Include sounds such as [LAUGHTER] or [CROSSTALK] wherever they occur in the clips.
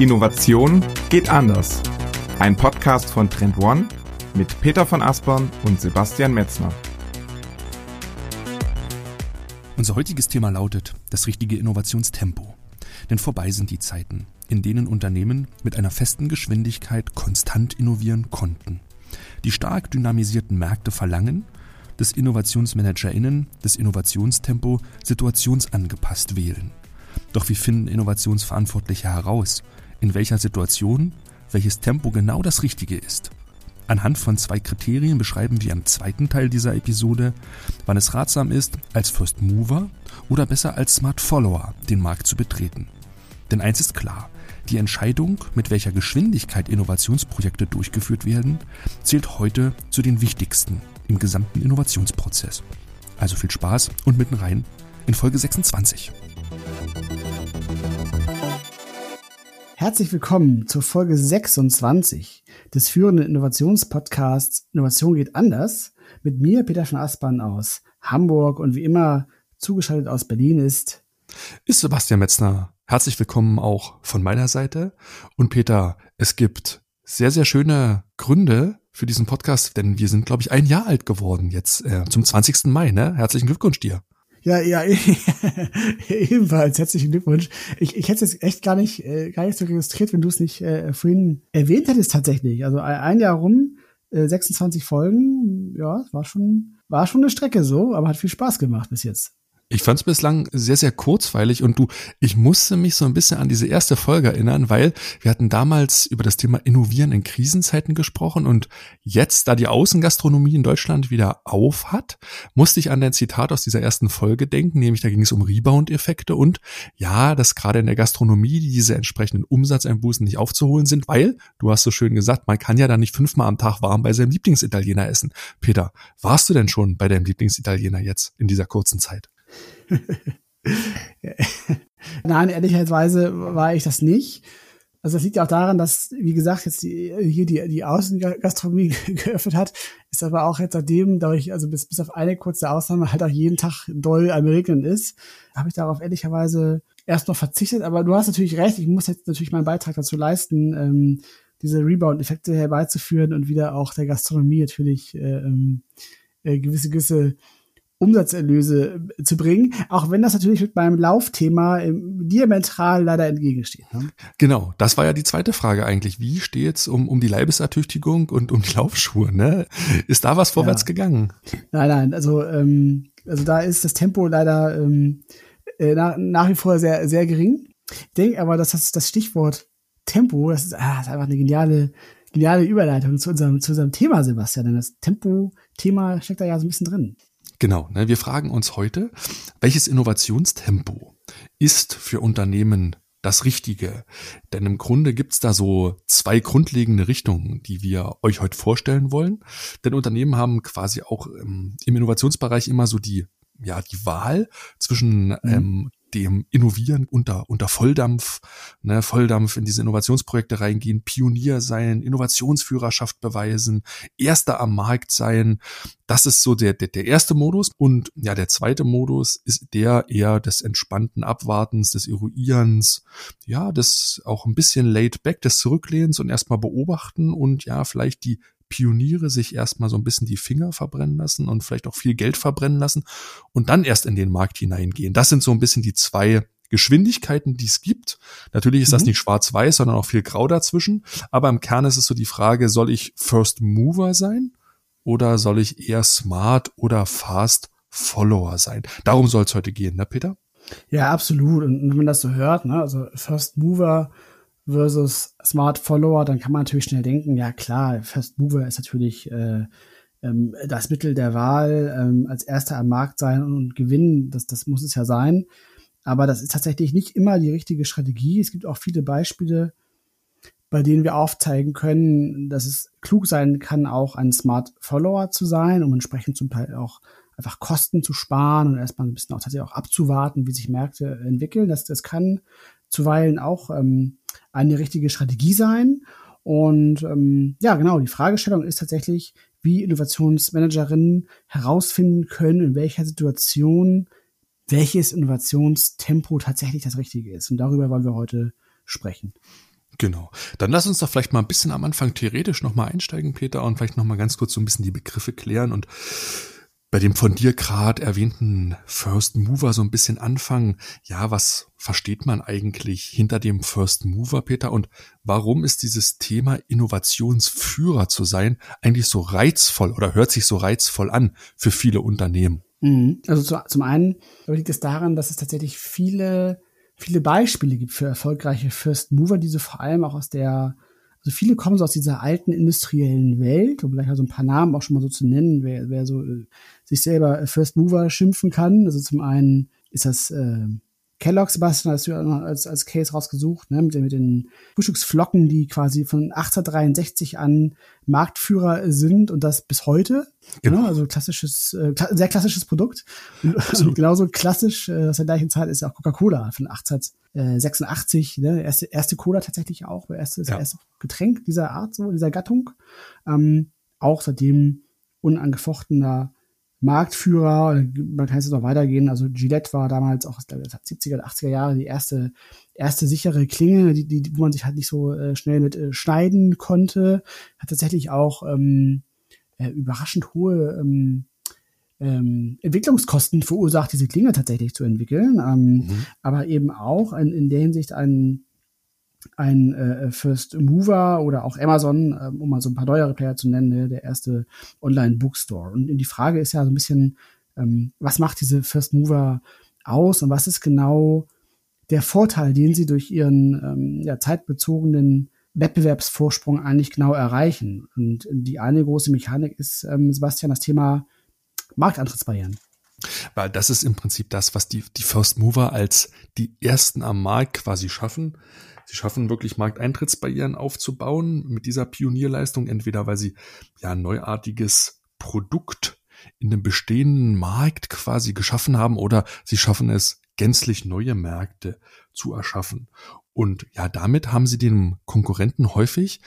Innovation geht anders. Ein Podcast von Trend One mit Peter von Aspern und Sebastian Metzner. Unser heutiges Thema lautet das richtige Innovationstempo. Denn vorbei sind die Zeiten, in denen Unternehmen mit einer festen Geschwindigkeit konstant innovieren konnten. Die stark dynamisierten Märkte verlangen, dass InnovationsmanagerInnen das Innovationstempo situationsangepasst wählen. Doch wie finden Innovationsverantwortliche heraus, in welcher Situation welches Tempo genau das Richtige ist. Anhand von zwei Kriterien beschreiben wir im zweiten Teil dieser Episode, wann es ratsam ist, als First Mover oder besser als Smart Follower den Markt zu betreten. Denn eins ist klar, die Entscheidung, mit welcher Geschwindigkeit Innovationsprojekte durchgeführt werden, zählt heute zu den wichtigsten im gesamten Innovationsprozess. Also viel Spaß und mitten rein in Folge 26. Herzlich willkommen zur Folge 26 des führenden Innovationspodcasts Innovation geht anders mit mir, Peter von Aspern aus Hamburg und wie immer zugeschaltet aus Berlin ist ist Sebastian Metzner. Herzlich willkommen auch von meiner Seite. Und Peter, es gibt sehr, sehr schöne Gründe für diesen Podcast, denn wir sind, glaube ich, ein Jahr alt geworden jetzt äh, zum 20. Mai. Ne? Herzlichen Glückwunsch dir. Ja, ja, [LAUGHS] ebenfalls herzlichen Glückwunsch. Ich, ich hätte es jetzt echt gar nicht, äh, gar nicht so registriert, wenn du es nicht äh, vorhin erwähnt hättest tatsächlich. Also ein Jahr rum, äh, 26 Folgen, ja, war schon, war schon eine Strecke so, aber hat viel Spaß gemacht bis jetzt. Ich fand es bislang sehr, sehr kurzweilig und du, ich musste mich so ein bisschen an diese erste Folge erinnern, weil wir hatten damals über das Thema Innovieren in Krisenzeiten gesprochen und jetzt, da die Außengastronomie in Deutschland wieder auf hat, musste ich an dein Zitat aus dieser ersten Folge denken, nämlich da ging es um Rebound-Effekte und ja, dass gerade in der Gastronomie diese entsprechenden Umsatzeinbußen nicht aufzuholen sind, weil, du hast so schön gesagt, man kann ja da nicht fünfmal am Tag warm bei seinem Lieblingsitaliener essen. Peter, warst du denn schon bei deinem Lieblingsitaliener jetzt in dieser kurzen Zeit? [LAUGHS] Nein, ehrlicherweise war ich das nicht. Also das liegt ja auch daran, dass, wie gesagt, jetzt die, hier die, die Außengastronomie [LAUGHS] geöffnet hat, ist aber auch jetzt seitdem, dadurch, also bis, bis auf eine kurze Ausnahme, halt auch jeden Tag doll am Regnen ist, habe ich darauf ehrlicherweise erst noch verzichtet. Aber du hast natürlich recht, ich muss jetzt natürlich meinen Beitrag dazu leisten, ähm, diese Rebound-Effekte herbeizuführen und wieder auch der Gastronomie natürlich äh, ähm, äh, gewisse, gewisse Umsatzerlöse zu bringen, auch wenn das natürlich mit meinem Laufthema diametral leider entgegensteht. Ne? Genau, das war ja die zweite Frage eigentlich. Wie steht's um, um die Leibesertüchtigung und um die Laufschuhe? Ne? Ist da was vorwärts ja. gegangen? Nein, nein, also, ähm, also da ist das Tempo leider ähm, äh, nach, nach wie vor sehr, sehr gering. Ich denke aber, dass das, das Stichwort Tempo, das ist, ah, das ist einfach eine geniale, geniale Überleitung zu unserem, zu unserem Thema, Sebastian. Denn das Tempo-Thema steckt da ja so ein bisschen drin. Genau, ne, wir fragen uns heute, welches Innovationstempo ist für Unternehmen das Richtige? Denn im Grunde gibt's da so zwei grundlegende Richtungen, die wir euch heute vorstellen wollen. Denn Unternehmen haben quasi auch ähm, im Innovationsbereich immer so die ja die Wahl zwischen mhm. ähm, dem Innovieren unter, unter Volldampf, ne, Volldampf in diese Innovationsprojekte reingehen, Pionier sein, Innovationsführerschaft beweisen, Erster am Markt sein. Das ist so der, der, der erste Modus. Und ja, der zweite Modus ist der eher des entspannten Abwartens, des Eruierens, ja, des auch ein bisschen laid back, des Zurücklehns und erstmal beobachten und ja, vielleicht die Pioniere sich erstmal so ein bisschen die Finger verbrennen lassen und vielleicht auch viel Geld verbrennen lassen und dann erst in den Markt hineingehen. Das sind so ein bisschen die zwei Geschwindigkeiten, die es gibt. Natürlich ist das mhm. nicht schwarz-weiß, sondern auch viel grau dazwischen. Aber im Kern ist es so die Frage, soll ich First Mover sein oder soll ich eher Smart oder Fast Follower sein? Darum soll es heute gehen, ne, Peter? Ja, absolut. Und wenn man das so hört, ne, also First Mover, versus Smart Follower, dann kann man natürlich schnell denken, ja klar, First Mover ist natürlich äh, ähm, das Mittel der Wahl, ähm, als erster am Markt sein und gewinnen, das, das muss es ja sein. Aber das ist tatsächlich nicht immer die richtige Strategie. Es gibt auch viele Beispiele, bei denen wir aufzeigen können, dass es klug sein kann, auch ein Smart Follower zu sein, um entsprechend zum Teil auch einfach Kosten zu sparen und erstmal ein bisschen auch tatsächlich auch abzuwarten, wie sich Märkte entwickeln. Das, das kann zuweilen auch ähm, eine richtige Strategie sein. Und ähm, ja, genau, die Fragestellung ist tatsächlich, wie Innovationsmanagerinnen herausfinden können, in welcher Situation welches Innovationstempo tatsächlich das Richtige ist. Und darüber wollen wir heute sprechen. Genau. Dann lass uns doch vielleicht mal ein bisschen am Anfang theoretisch nochmal einsteigen, Peter, und vielleicht nochmal ganz kurz so ein bisschen die Begriffe klären und bei dem von dir gerade erwähnten First Mover so ein bisschen anfangen. Ja, was versteht man eigentlich hinter dem First Mover, Peter? Und warum ist dieses Thema Innovationsführer zu sein eigentlich so reizvoll oder hört sich so reizvoll an für viele Unternehmen? Mhm. Also zu, zum einen liegt es daran, dass es tatsächlich viele, viele Beispiele gibt für erfolgreiche First Mover, die so vor allem auch aus der also viele kommen so aus dieser alten industriellen Welt, um mal so ein paar Namen auch schon mal so zu nennen, wer, wer so äh, sich selber First Mover schimpfen kann. Also zum einen ist das äh, Kellogg, Sebastian, hast du als, als Case rausgesucht, ne, mit, den, mit den Frühstücksflocken, die quasi von 1863 an Marktführer sind und das bis heute. Genau. Ne, also klassisches, äh, sehr klassisches Produkt. Und, und [LAUGHS] genauso klassisch äh, aus der gleichen Zeit ist auch Coca-Cola von 1886, ne, erste, erste Cola tatsächlich auch, erste, ja. erste Getränk dieser Art, so, dieser Gattung. Ähm, auch seitdem unangefochtener Marktführer, man kann jetzt noch weitergehen, also Gillette war damals auch 70er, 80er Jahre die erste, erste sichere Klinge, die, die, wo man sich halt nicht so äh, schnell mit äh, schneiden konnte, hat tatsächlich auch ähm, äh, überraschend hohe ähm, ähm, Entwicklungskosten verursacht, diese Klinge tatsächlich zu entwickeln, ähm, mhm. aber eben auch in, in der Hinsicht ein ein äh, First Mover oder auch Amazon, äh, um mal so ein paar neuere Player zu nennen, ne, der erste Online-Bookstore. Und die Frage ist ja so ein bisschen, ähm, was macht diese First Mover aus und was ist genau der Vorteil, den sie durch ihren ähm, ja, zeitbezogenen Wettbewerbsvorsprung eigentlich genau erreichen. Und die eine große Mechanik ist, ähm, Sebastian, das Thema Marktantrittsbarrieren. Weil das ist im Prinzip das, was die, die First Mover als die ersten am Markt quasi schaffen. Sie schaffen wirklich Markteintrittsbarrieren aufzubauen mit dieser Pionierleistung, entweder weil sie ja ein neuartiges Produkt in dem bestehenden Markt quasi geschaffen haben oder sie schaffen es, gänzlich neue Märkte zu erschaffen. Und ja, damit haben sie dem Konkurrenten häufig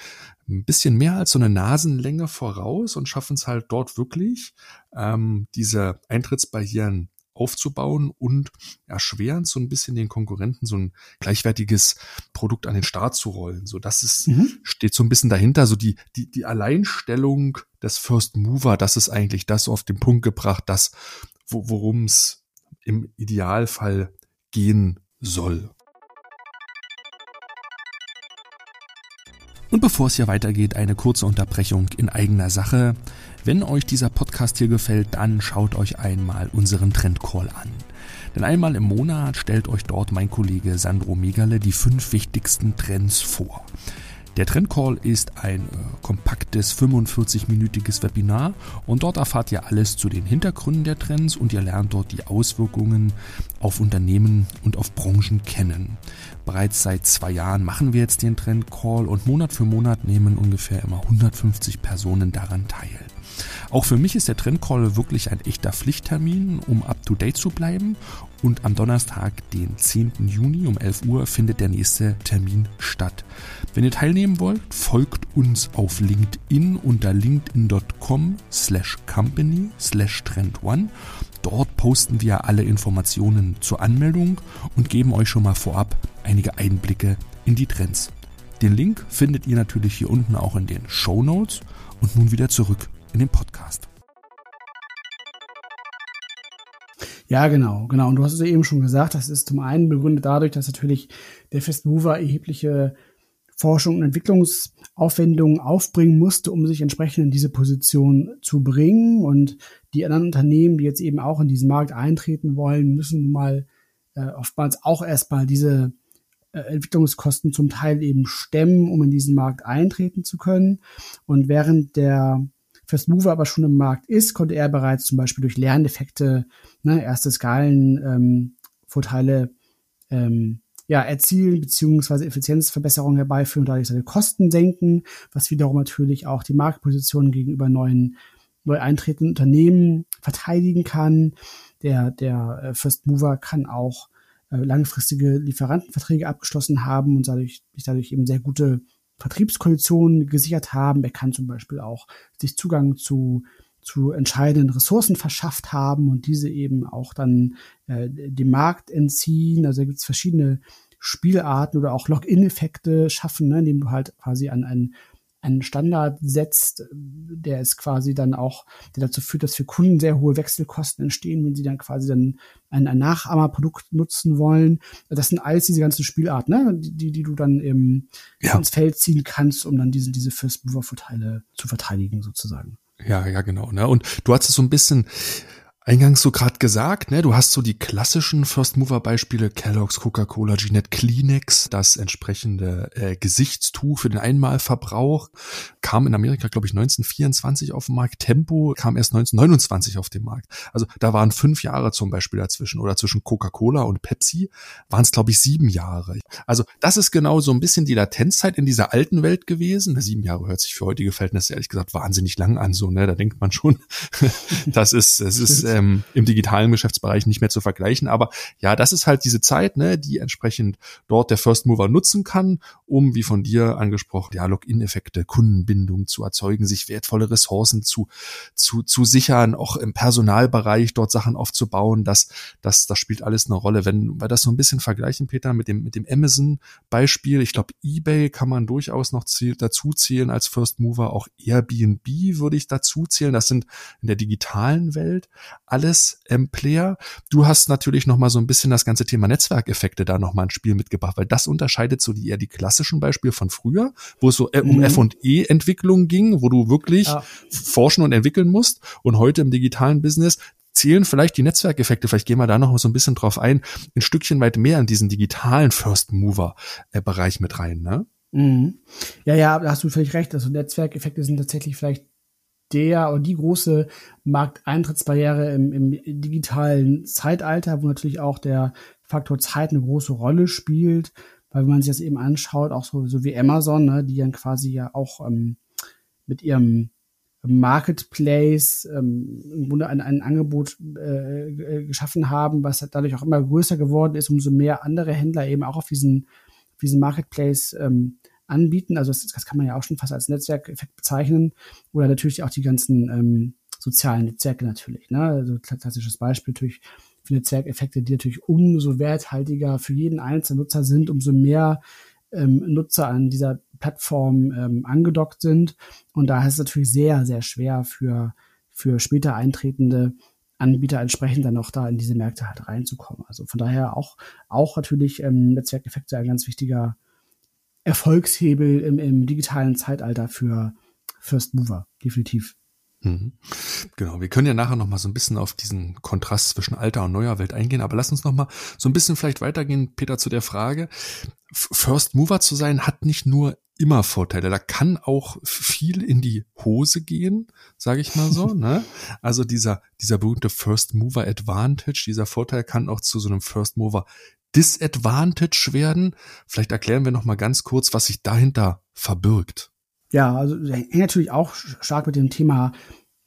ein bisschen mehr als so eine Nasenlänge voraus und schaffen es halt dort wirklich, ähm, diese Eintrittsbarrieren aufzubauen und erschweren so ein bisschen den Konkurrenten so ein gleichwertiges Produkt an den Start zu rollen. So das ist, mhm. steht so ein bisschen dahinter, so die, die, die Alleinstellung des First Mover, das ist eigentlich das auf den Punkt gebracht, das, worum es im Idealfall gehen soll. Und bevor es hier weitergeht, eine kurze Unterbrechung in eigener Sache. Wenn euch dieser Podcast hier gefällt, dann schaut euch einmal unseren Trendcall an. Denn einmal im Monat stellt euch dort mein Kollege Sandro Megale die fünf wichtigsten Trends vor. Der Trendcall ist ein äh, kompaktes 45-minütiges Webinar und dort erfahrt ihr alles zu den Hintergründen der Trends und ihr lernt dort die Auswirkungen auf Unternehmen und auf Branchen kennen. Bereits seit zwei Jahren machen wir jetzt den Trendcall und Monat für Monat nehmen ungefähr immer 150 Personen daran teil. Auch für mich ist der Trendcall wirklich ein echter Pflichttermin, um up to date zu bleiben. Und am Donnerstag, den 10. Juni um 11 Uhr, findet der nächste Termin statt. Wenn ihr teilnehmen wollt, folgt uns auf LinkedIn unter linkedin.com slash company slash trend1. Dort posten wir alle Informationen zur Anmeldung und geben euch schon mal vorab einige Einblicke in die Trends. Den Link findet ihr natürlich hier unten auch in den Show Notes. Und nun wieder zurück in den Podcast. Ja, genau, genau. Und du hast es ja eben schon gesagt, das ist zum einen begründet dadurch, dass natürlich der Fest Mover erhebliche Forschung und Entwicklungsaufwendungen aufbringen musste, um sich entsprechend in diese Position zu bringen. Und die anderen Unternehmen, die jetzt eben auch in diesen Markt eintreten wollen, müssen mal äh, oftmals auch erstmal diese äh, Entwicklungskosten zum Teil eben stemmen, um in diesen Markt eintreten zu können. Und während der First Mover aber schon im Markt ist, konnte er bereits zum Beispiel durch Lerneffekte ne, erste Skalenvorteile ähm, ähm, ja, erzielen beziehungsweise Effizienzverbesserungen herbeiführen und dadurch seine Kosten senken, was wiederum natürlich auch die Marktposition gegenüber neuen neu eintretenden Unternehmen verteidigen kann. Der, der äh, First Mover kann auch äh, langfristige Lieferantenverträge abgeschlossen haben und dadurch, sich dadurch eben sehr gute Vertriebskonditionen gesichert haben. Er kann zum Beispiel auch sich Zugang zu zu entscheidenden Ressourcen verschafft haben und diese eben auch dann äh, dem Markt entziehen. Also da gibt es verschiedene Spielarten oder auch Login-Effekte schaffen, ne, indem du halt quasi an einen einen Standard setzt, der ist quasi dann auch, der dazu führt, dass für Kunden sehr hohe Wechselkosten entstehen, wenn sie dann quasi dann ein, ein Nachahmerprodukt nutzen wollen. Das sind alles diese ganzen Spielarten, ne? die, die du dann im, ja. ins Feld ziehen kannst, um dann diese, diese First-Mover-Vorteile zu verteidigen, sozusagen. Ja, ja, genau. Ne? Und du hast es so ein bisschen eingangs so gerade gesagt, ne, du hast so die klassischen First Mover Beispiele Kellogg's, Coca-Cola, Ginette, Kleenex, das entsprechende äh, Gesichtstuch für den Einmalverbrauch kam in Amerika glaube ich 1924 auf den Markt, Tempo kam erst 1929 auf den Markt. Also da waren fünf Jahre zum Beispiel dazwischen oder zwischen Coca-Cola und Pepsi waren es glaube ich sieben Jahre. Also das ist genau so ein bisschen die Latenzzeit in dieser alten Welt gewesen. Sieben Jahre hört sich für heutige Verhältnisse ehrlich gesagt wahnsinnig lang an, so ne, da denkt man schon, [LAUGHS] das ist, es ist ähm, im digitalen Geschäftsbereich nicht mehr zu vergleichen. Aber ja, das ist halt diese Zeit, ne, die entsprechend dort der First Mover nutzen kann, um, wie von dir angesprochen, ja, Login-Effekte, Kundenbindung zu erzeugen, sich wertvolle Ressourcen zu, zu, zu sichern, auch im Personalbereich dort Sachen aufzubauen. Das, das, das spielt alles eine Rolle. Wenn wir das so ein bisschen vergleichen, Peter, mit dem, mit dem Amazon-Beispiel, ich glaube, eBay kann man durchaus noch dazu zählen als First Mover, auch Airbnb würde ich dazu zählen. Das sind in der digitalen Welt alles ähm, Player. Du hast natürlich noch mal so ein bisschen das ganze Thema Netzwerkeffekte da noch mal ins Spiel mitgebracht, weil das unterscheidet so die eher die klassischen Beispiele von früher, wo es so äh, um mhm. F&E Entwicklung ging, wo du wirklich ja. forschen und entwickeln musst und heute im digitalen Business zählen vielleicht die Netzwerkeffekte, vielleicht gehen wir da noch so ein bisschen drauf ein, ein Stückchen weit mehr in diesen digitalen First Mover äh, Bereich mit rein, ne? Mhm. Ja, ja, da hast du völlig recht. Also Netzwerkeffekte sind tatsächlich vielleicht der oder die große Markteintrittsbarriere im, im digitalen Zeitalter, wo natürlich auch der Faktor Zeit eine große Rolle spielt, weil wenn man sich das eben anschaut, auch so, so wie Amazon, ne, die dann quasi ja auch ähm, mit ihrem Marketplace ähm, im Grunde ein, ein Angebot äh, äh geschaffen haben, was dadurch auch immer größer geworden ist, umso mehr andere Händler eben auch auf diesen, auf diesen Marketplace ähm, anbieten. Also das, das kann man ja auch schon fast als Netzwerkeffekt bezeichnen. Oder natürlich auch die ganzen ähm, sozialen Netzwerke natürlich. Ne? Also klassisches Beispiel natürlich für Netzwerkeffekte, die natürlich umso werthaltiger für jeden einzelnen Nutzer sind, umso mehr ähm, Nutzer an dieser Plattform ähm, angedockt sind. Und da ist es natürlich sehr, sehr schwer für, für später eintretende Anbieter entsprechend dann auch da in diese Märkte halt reinzukommen. Also von daher auch, auch natürlich ähm, Netzwerkeffekte ein ganz wichtiger Erfolgshebel im, im digitalen Zeitalter für First Mover, definitiv. Mhm. Genau, wir können ja nachher noch mal so ein bisschen auf diesen Kontrast zwischen alter und neuer Welt eingehen, aber lass uns noch mal so ein bisschen vielleicht weitergehen, Peter, zu der Frage. First Mover zu sein hat nicht nur immer Vorteile, da kann auch viel in die Hose gehen, sage ich mal so. [LAUGHS] ne? Also dieser dieser berühmte First Mover Advantage, dieser Vorteil kann auch zu so einem First Mover Disadvantage werden. Vielleicht erklären wir noch mal ganz kurz, was sich dahinter verbirgt. Ja, also hängt natürlich auch stark mit dem Thema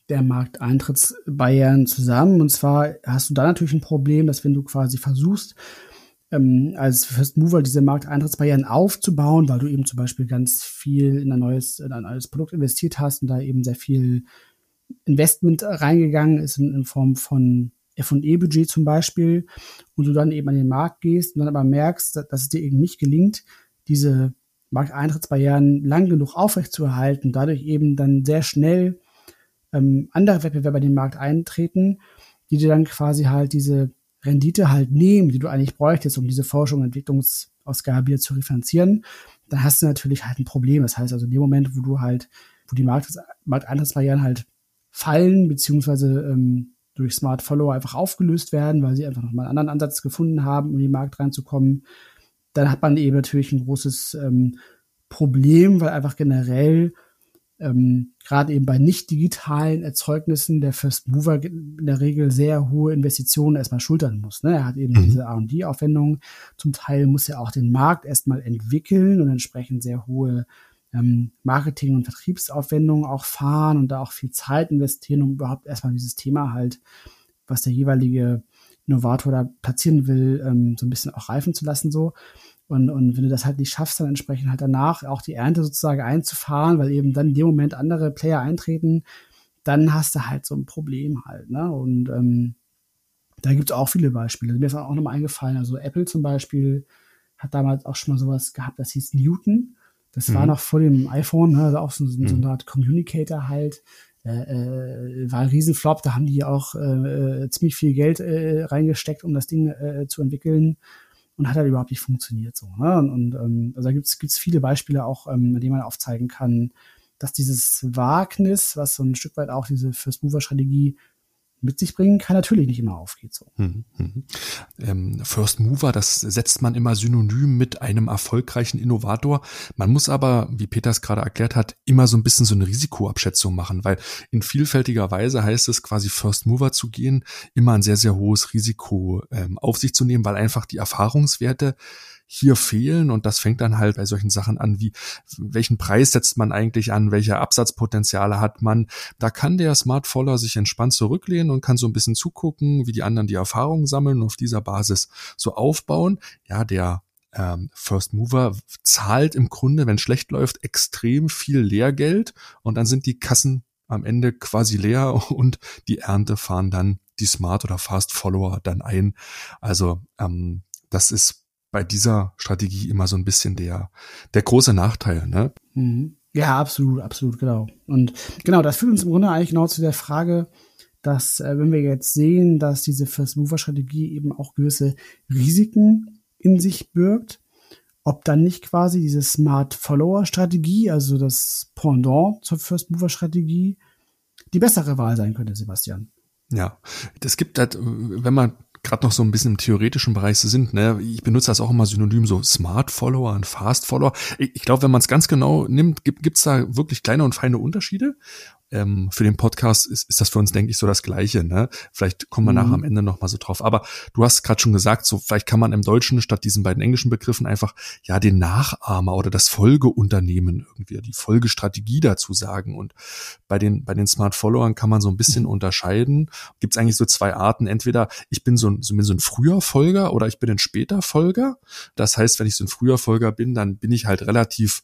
der Markteintrittsbarrieren zusammen. Und zwar hast du da natürlich ein Problem, dass wenn du quasi versuchst, ähm, als First Mover diese Markteintrittsbarrieren aufzubauen, weil du eben zum Beispiel ganz viel in ein neues, in ein neues Produkt investiert hast und da eben sehr viel Investment reingegangen ist in, in Form von F&E-Budget zum Beispiel und du dann eben an den Markt gehst und dann aber merkst, dass, es dir eben nicht gelingt, diese Markteintrittsbarrieren lang genug aufrechtzuerhalten, dadurch eben dann sehr schnell ähm, andere Wettbewerber in den Markt eintreten, die dir dann quasi halt diese Rendite halt nehmen, die du eigentlich bräuchtest, um diese Forschung und Entwicklungsausgabe wieder zu refinanzieren, dann hast du natürlich halt ein Problem. Das heißt also in dem Moment, wo du halt, wo die Markt Markteintrittsbarrieren halt fallen, beziehungsweise ähm, durch Smart Follower einfach aufgelöst werden, weil sie einfach nochmal einen anderen Ansatz gefunden haben, um in den Markt reinzukommen, dann hat man eben natürlich ein großes ähm, Problem, weil einfach generell ähm, gerade eben bei nicht digitalen Erzeugnissen der First Mover in der Regel sehr hohe Investitionen erstmal schultern muss. Ne? Er hat eben mhm. diese R&D-Aufwendungen. Zum Teil muss er auch den Markt erstmal entwickeln und entsprechend sehr hohe ähm, Marketing- und Vertriebsaufwendungen auch fahren und da auch viel Zeit investieren, um überhaupt erstmal dieses Thema halt, was der jeweilige Innovator da platzieren will, ähm, so ein bisschen auch reifen zu lassen so. Und, und wenn du das halt nicht schaffst, dann entsprechend halt danach auch die Ernte sozusagen einzufahren, weil eben dann in dem Moment andere Player eintreten, dann hast du halt so ein Problem halt. Ne? Und ähm, da gibt es auch viele Beispiele. Mir ist auch nochmal eingefallen, also Apple zum Beispiel hat damals auch schon mal sowas gehabt, das hieß Newton. Das mhm. war noch vor dem iPhone, ne? also auch so, so, so mhm. eine Art Communicator halt. Äh, äh, war ein Riesenflop, da haben die auch äh, äh, ziemlich viel Geld äh, reingesteckt, um das Ding äh, zu entwickeln und hat halt überhaupt nicht funktioniert so. Ne? Und, und ähm, also da gibt's gibt's viele Beispiele auch, ähm, mit denen man aufzeigen kann, dass dieses Wagnis, was so ein Stück weit auch diese First Mover Strategie mit sich bringen kann, natürlich nicht immer aufgeht. So. Hm, hm. Ähm, First Mover, das setzt man immer synonym mit einem erfolgreichen Innovator. Man muss aber, wie Peter es gerade erklärt hat, immer so ein bisschen so eine Risikoabschätzung machen, weil in vielfältiger Weise heißt es quasi First Mover zu gehen, immer ein sehr, sehr hohes Risiko ähm, auf sich zu nehmen, weil einfach die Erfahrungswerte hier fehlen und das fängt dann halt bei solchen Sachen an, wie welchen Preis setzt man eigentlich an, welche Absatzpotenziale hat man. Da kann der Smart Follower sich entspannt zurücklehnen und kann so ein bisschen zugucken, wie die anderen die Erfahrungen sammeln und auf dieser Basis so aufbauen. Ja, der ähm, First Mover zahlt im Grunde, wenn schlecht läuft, extrem viel Lehrgeld und dann sind die Kassen am Ende quasi leer [LAUGHS] und die Ernte fahren dann die Smart oder Fast Follower dann ein. Also ähm, das ist bei dieser Strategie immer so ein bisschen der, der große Nachteil, ne? Mhm. Ja, absolut, absolut, genau. Und genau, das führt uns im Grunde eigentlich genau zu der Frage, dass, äh, wenn wir jetzt sehen, dass diese First-Mover-Strategie eben auch gewisse Risiken in sich birgt, ob dann nicht quasi diese Smart-Follower-Strategie, also das Pendant zur First-Mover-Strategie, die bessere Wahl sein könnte, Sebastian. Ja, es gibt halt, wenn man gerade noch so ein bisschen im theoretischen Bereich sind, ne, ich benutze das auch immer synonym so Smart Follower und Fast Follower. Ich, ich glaube, wenn man es ganz genau nimmt, gibt es da wirklich kleine und feine Unterschiede ähm, für den Podcast ist, ist das für uns, denke ich, so das Gleiche. Ne? Vielleicht kommen wir mhm. nachher am Ende noch mal so drauf. Aber du hast gerade schon gesagt, so vielleicht kann man im Deutschen statt diesen beiden englischen Begriffen einfach ja den Nachahmer oder das Folgeunternehmen irgendwie, die Folgestrategie dazu sagen. Und bei den bei den Smart Followern kann man so ein bisschen mhm. unterscheiden. Gibt es eigentlich so zwei Arten. Entweder ich bin so ein, so, bin so ein früher Folger oder ich bin ein später Folger. Das heißt, wenn ich so ein früher Folger bin, dann bin ich halt relativ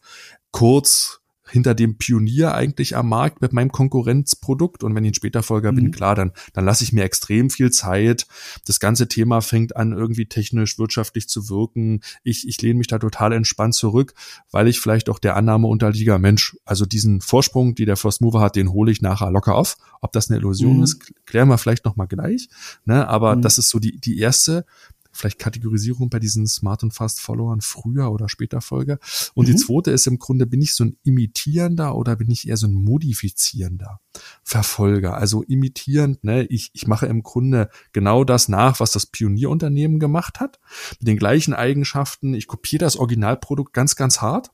kurz hinter dem Pionier eigentlich am Markt mit meinem Konkurrenzprodukt. Und wenn ich ein später Folger mhm. bin, klar, dann, dann lasse ich mir extrem viel Zeit. Das ganze Thema fängt an, irgendwie technisch, wirtschaftlich zu wirken. Ich, ich lehne mich da total entspannt zurück, weil ich vielleicht auch der Annahme unterliege, Mensch, also diesen Vorsprung, die der First Mover hat, den hole ich nachher locker auf. Ob das eine Illusion mhm. ist, klären wir vielleicht nochmal gleich. Ne? Aber mhm. das ist so die, die erste vielleicht Kategorisierung bei diesen Smart und Fast Followern früher oder später Folge. Und mhm. die zweite ist im Grunde, bin ich so ein imitierender oder bin ich eher so ein modifizierender Verfolger? Also imitierend, ne, ich, ich mache im Grunde genau das nach, was das Pionierunternehmen gemacht hat, mit den gleichen Eigenschaften. Ich kopiere das Originalprodukt ganz, ganz hart.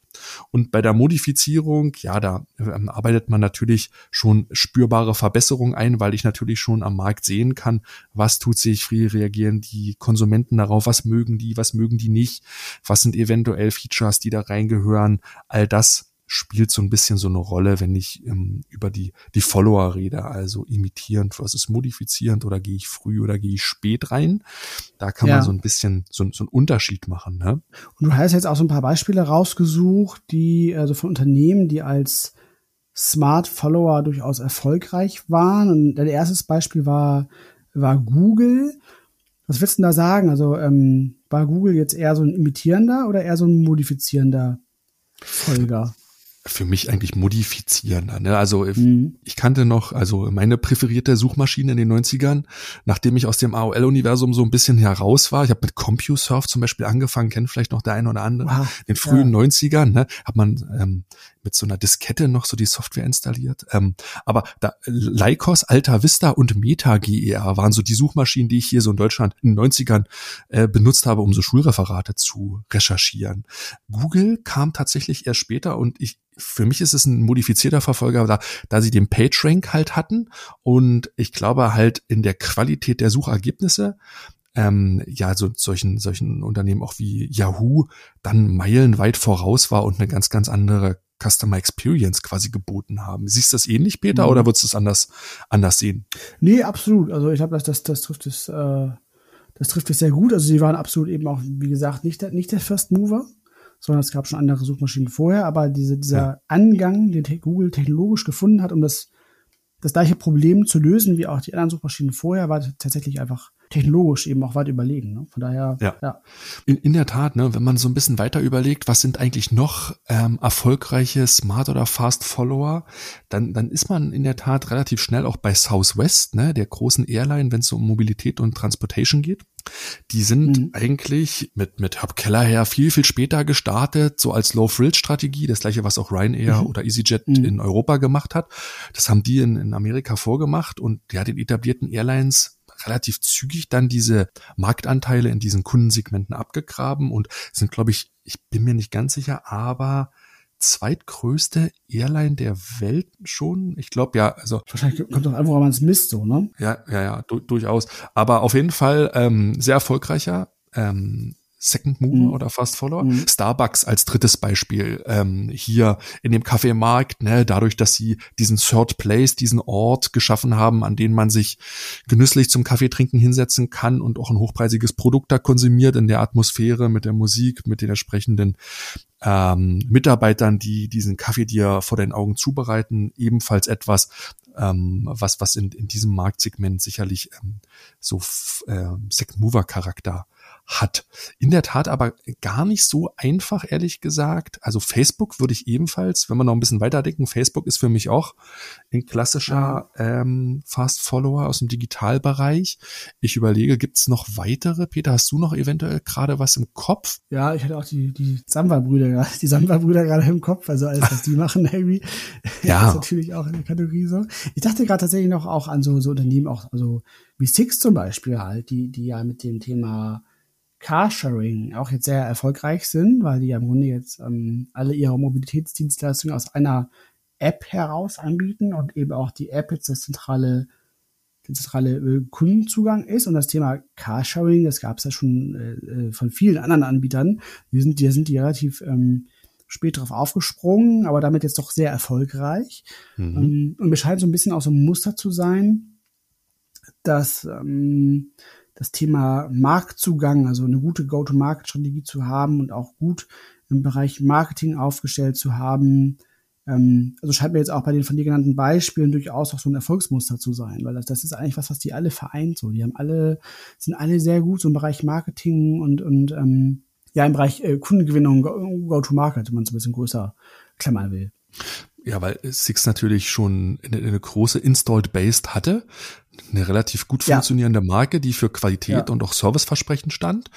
Und bei der Modifizierung, ja, da ähm, arbeitet man natürlich schon spürbare Verbesserungen ein, weil ich natürlich schon am Markt sehen kann, was tut sich, wie reagieren die Konsumenten Konsumenten darauf, was mögen die, was mögen die nicht, was sind eventuell Features, die da reingehören. All das spielt so ein bisschen so eine Rolle, wenn ich ähm, über die, die Follower rede, also imitierend versus modifizierend oder gehe ich früh oder gehe ich spät rein. Da kann ja. man so ein bisschen so, so einen Unterschied machen. Ne? Und du hast jetzt auch so ein paar Beispiele rausgesucht, die also von Unternehmen, die als Smart Follower durchaus erfolgreich waren. Und dein erstes Beispiel war, war Google. Was willst du denn da sagen? Also ähm, war Google jetzt eher so ein imitierender oder eher so ein modifizierender Folger? Für mich eigentlich modifizierender. Ne? Also mhm. ich kannte noch, also meine präferierte Suchmaschine in den 90ern, nachdem ich aus dem AOL-Universum so ein bisschen heraus war. Ich habe mit CompuServe zum Beispiel angefangen, kennt vielleicht noch der eine oder andere. Wow. In den frühen ja. 90ern ne, hat man ähm, mit so einer Diskette noch so die Software installiert. Ähm, aber da Lycos, Alta Vista und Meta GER waren so die Suchmaschinen, die ich hier so in Deutschland in den 90ern äh, benutzt habe, um so Schulreferate zu recherchieren. Google kam tatsächlich erst später und ich für mich ist es ein modifizierter Verfolger, da, da sie den PageRank halt hatten und ich glaube halt in der Qualität der Suchergebnisse ähm, ja, so solchen, solchen Unternehmen auch wie Yahoo dann meilenweit voraus war und eine ganz, ganz andere Customer Experience quasi geboten haben. Siehst du das ähnlich, Peter, mhm. oder würdest du es anders, anders sehen? Nee, absolut. Also ich glaube, das, das, das trifft es, äh, das trifft es sehr gut. Also sie waren absolut eben auch, wie gesagt, nicht der, nicht der First Mover, sondern es gab schon andere Suchmaschinen vorher, aber diese, dieser ja. Angang, den Google technologisch gefunden hat, um das, das gleiche Problem zu lösen wie auch die anderen Suchmaschinen vorher, war tatsächlich einfach technologisch eben auch weit überlegen. Ne? Von daher, ja. ja. In, in der Tat, ne, wenn man so ein bisschen weiter überlegt, was sind eigentlich noch ähm, erfolgreiche Smart oder Fast Follower, dann, dann ist man in der Tat relativ schnell auch bei Southwest, ne, der großen Airline, wenn es um Mobilität und Transportation geht. Die sind mhm. eigentlich mit, mit Herb Keller her viel, viel später gestartet, so als Low-Frill-Strategie, das gleiche, was auch Ryanair mhm. oder EasyJet mhm. in Europa gemacht hat. Das haben die in, in Amerika vorgemacht und ja, den etablierten Airlines relativ zügig dann diese Marktanteile in diesen Kundensegmenten abgegraben und sind, glaube ich, ich bin mir nicht ganz sicher, aber zweitgrößte Airline der Welt schon. Ich glaube ja, also wahrscheinlich kommt doch einfach, wenn man es misst, so ne? Ja, ja, ja, du, durchaus. Aber auf jeden Fall ähm, sehr erfolgreicher. Ähm, Second Mover mhm. oder Fast Follower. Mhm. Starbucks als drittes Beispiel ähm, hier in dem Kaffeemarkt, ne, dadurch, dass sie diesen Third Place, diesen Ort geschaffen haben, an den man sich genüsslich zum Kaffeetrinken hinsetzen kann und auch ein hochpreisiges Produkt da konsumiert in der Atmosphäre, mit der Musik, mit den entsprechenden ähm, Mitarbeitern, die diesen Kaffee dir vor deinen Augen zubereiten, ebenfalls etwas, ähm, was was in, in diesem Marktsegment sicherlich ähm, so äh, Second Mover Charakter hat. In der Tat aber gar nicht so einfach, ehrlich gesagt. Also Facebook würde ich ebenfalls, wenn wir noch ein bisschen weiterdenken, Facebook ist für mich auch ein klassischer ähm, Fast Follower aus dem Digitalbereich. Ich überlege, gibt's noch weitere? Peter, hast du noch eventuell gerade was im Kopf? Ja, ich hatte auch die, die Samba-Brüder, die Samba-Brüder gerade im Kopf, also alles, was die machen, [LAUGHS] irgendwie. Ja. ist natürlich auch in der Kategorie so. Ich dachte gerade tatsächlich noch auch an so, so Unternehmen, auch, also wie Six zum Beispiel halt, die, die ja mit dem Thema Carsharing auch jetzt sehr erfolgreich sind, weil die ja im Grunde jetzt ähm, alle ihre Mobilitätsdienstleistungen aus einer App heraus anbieten und eben auch die App jetzt das zentrale, der zentrale äh, Kundenzugang ist. Und das Thema Carsharing, das gab es ja schon äh, äh, von vielen anderen Anbietern. Die sind, die sind die relativ ähm, spät darauf aufgesprungen, aber damit jetzt doch sehr erfolgreich. Mhm. Ähm, und bescheint so ein bisschen auch so ein Muster zu sein, dass ähm, das Thema Marktzugang, also eine gute Go-to-Market-Strategie zu haben und auch gut im Bereich Marketing aufgestellt zu haben. Ähm, also scheint mir jetzt auch bei den von dir genannten Beispielen durchaus auch so ein Erfolgsmuster zu sein, weil das, das ist eigentlich was, was die alle vereint. So, die haben alle, sind alle sehr gut so im Bereich Marketing und, und ähm, ja, im Bereich äh, Kundengewinnung, Go-to-Market, wenn man es ein bisschen größer klammern will. Ja, weil Six natürlich schon eine, eine große Installed Base hatte, eine relativ gut funktionierende ja. Marke, die für Qualität ja. und auch Serviceversprechen stand.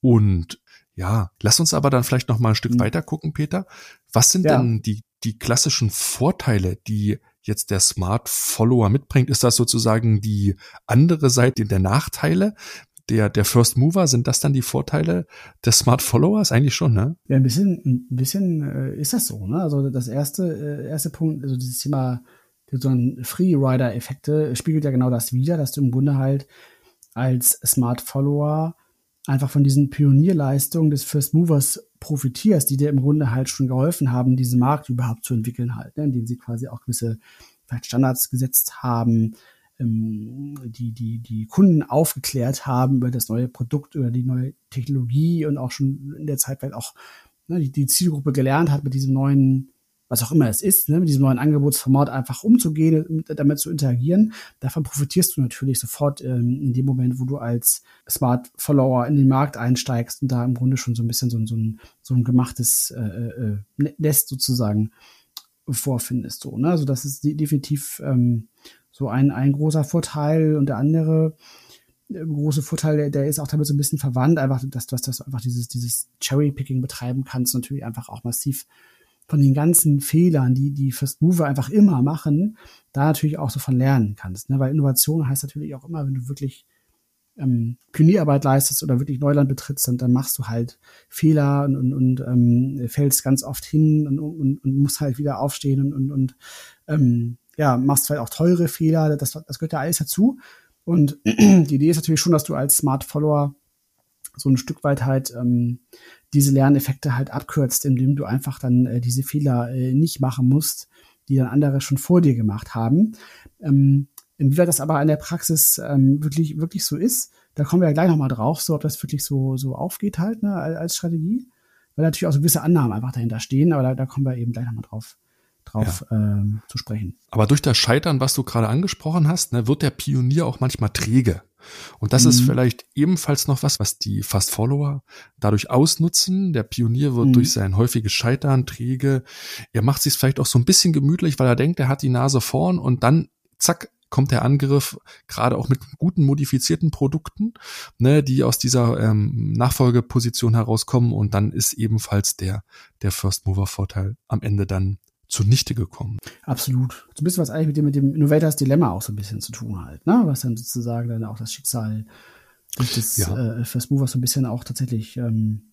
Und ja, lass uns aber dann vielleicht noch mal ein Stück mhm. weiter gucken, Peter. Was sind ja. denn die, die klassischen Vorteile, die jetzt der Smart Follower mitbringt? Ist das sozusagen die andere Seite der Nachteile? Der, der First Mover, sind das dann die Vorteile des Smart Followers? Eigentlich schon, ne? Ja, ein bisschen, ein bisschen äh, ist das so, ne? Also das erste, äh, erste Punkt, also dieses Thema so ein Freerider-Effekte spiegelt ja genau das wider, dass du im Grunde halt als Smart Follower einfach von diesen Pionierleistungen des First Movers profitierst, die dir im Grunde halt schon geholfen haben, diesen Markt überhaupt zu entwickeln halt, ne, indem sie quasi auch gewisse vielleicht Standards gesetzt haben, ähm, die, die, die Kunden aufgeklärt haben über das neue Produkt, über die neue Technologie und auch schon in der Zeit vielleicht auch ne, die, die Zielgruppe gelernt hat mit diesem neuen was auch immer es ist, ne, mit diesem neuen Angebotsformat einfach umzugehen, damit zu interagieren. Davon profitierst du natürlich sofort ähm, in dem Moment, wo du als Smart Follower in den Markt einsteigst und da im Grunde schon so ein bisschen so, so, ein, so ein gemachtes äh, äh, Nest sozusagen vorfindest. So, ne? Also das ist definitiv ähm, so ein, ein großer Vorteil und der andere äh, große Vorteil, der, der ist auch damit so ein bisschen verwandt, einfach, dass, dass, dass du einfach dieses, dieses Cherry-Picking betreiben kannst, natürlich einfach auch massiv von den ganzen Fehlern, die die First Mover einfach immer machen, da natürlich auch so von lernen kannst. Ne? Weil Innovation heißt natürlich auch immer, wenn du wirklich ähm, Pionierarbeit leistest oder wirklich Neuland betrittst, dann, dann machst du halt Fehler und, und, und ähm, fällst ganz oft hin und, und, und musst halt wieder aufstehen und, und, und ähm, ja, machst vielleicht auch teure Fehler, das, das gehört ja alles dazu. Und [CLEARS THROAT] die Idee ist natürlich schon, dass du als Smart Follower so ein Stück weit halt ähm, diese Lerneffekte halt abkürzt, indem du einfach dann äh, diese Fehler äh, nicht machen musst, die dann andere schon vor dir gemacht haben. Ähm, inwieweit das aber in der Praxis ähm, wirklich, wirklich so ist, da kommen wir ja gleich nochmal drauf, so ob das wirklich so, so aufgeht halt, ne, als Strategie. Weil natürlich auch so gewisse Annahmen einfach dahinter stehen, aber da, da kommen wir eben gleich nochmal drauf drauf ja. ähm, zu sprechen. Aber durch das Scheitern, was du gerade angesprochen hast, ne, wird der Pionier auch manchmal träge. Und das mhm. ist vielleicht ebenfalls noch was, was die Fast Follower dadurch ausnutzen. Der Pionier wird mhm. durch sein häufiges Scheitern träge. Er macht sich vielleicht auch so ein bisschen gemütlich, weil er denkt, er hat die Nase vorn und dann zack, kommt der Angriff gerade auch mit guten modifizierten Produkten, ne, die aus dieser ähm, Nachfolgeposition herauskommen und dann ist ebenfalls der der First Mover Vorteil am Ende dann zunichte gekommen. Absolut. So ein bisschen was eigentlich mit dem, mit dem Innovators Dilemma auch so ein bisschen zu tun halt, ne? Was dann sozusagen dann auch das Schicksal des ja. äh, First Movers so ein bisschen auch tatsächlich ähm,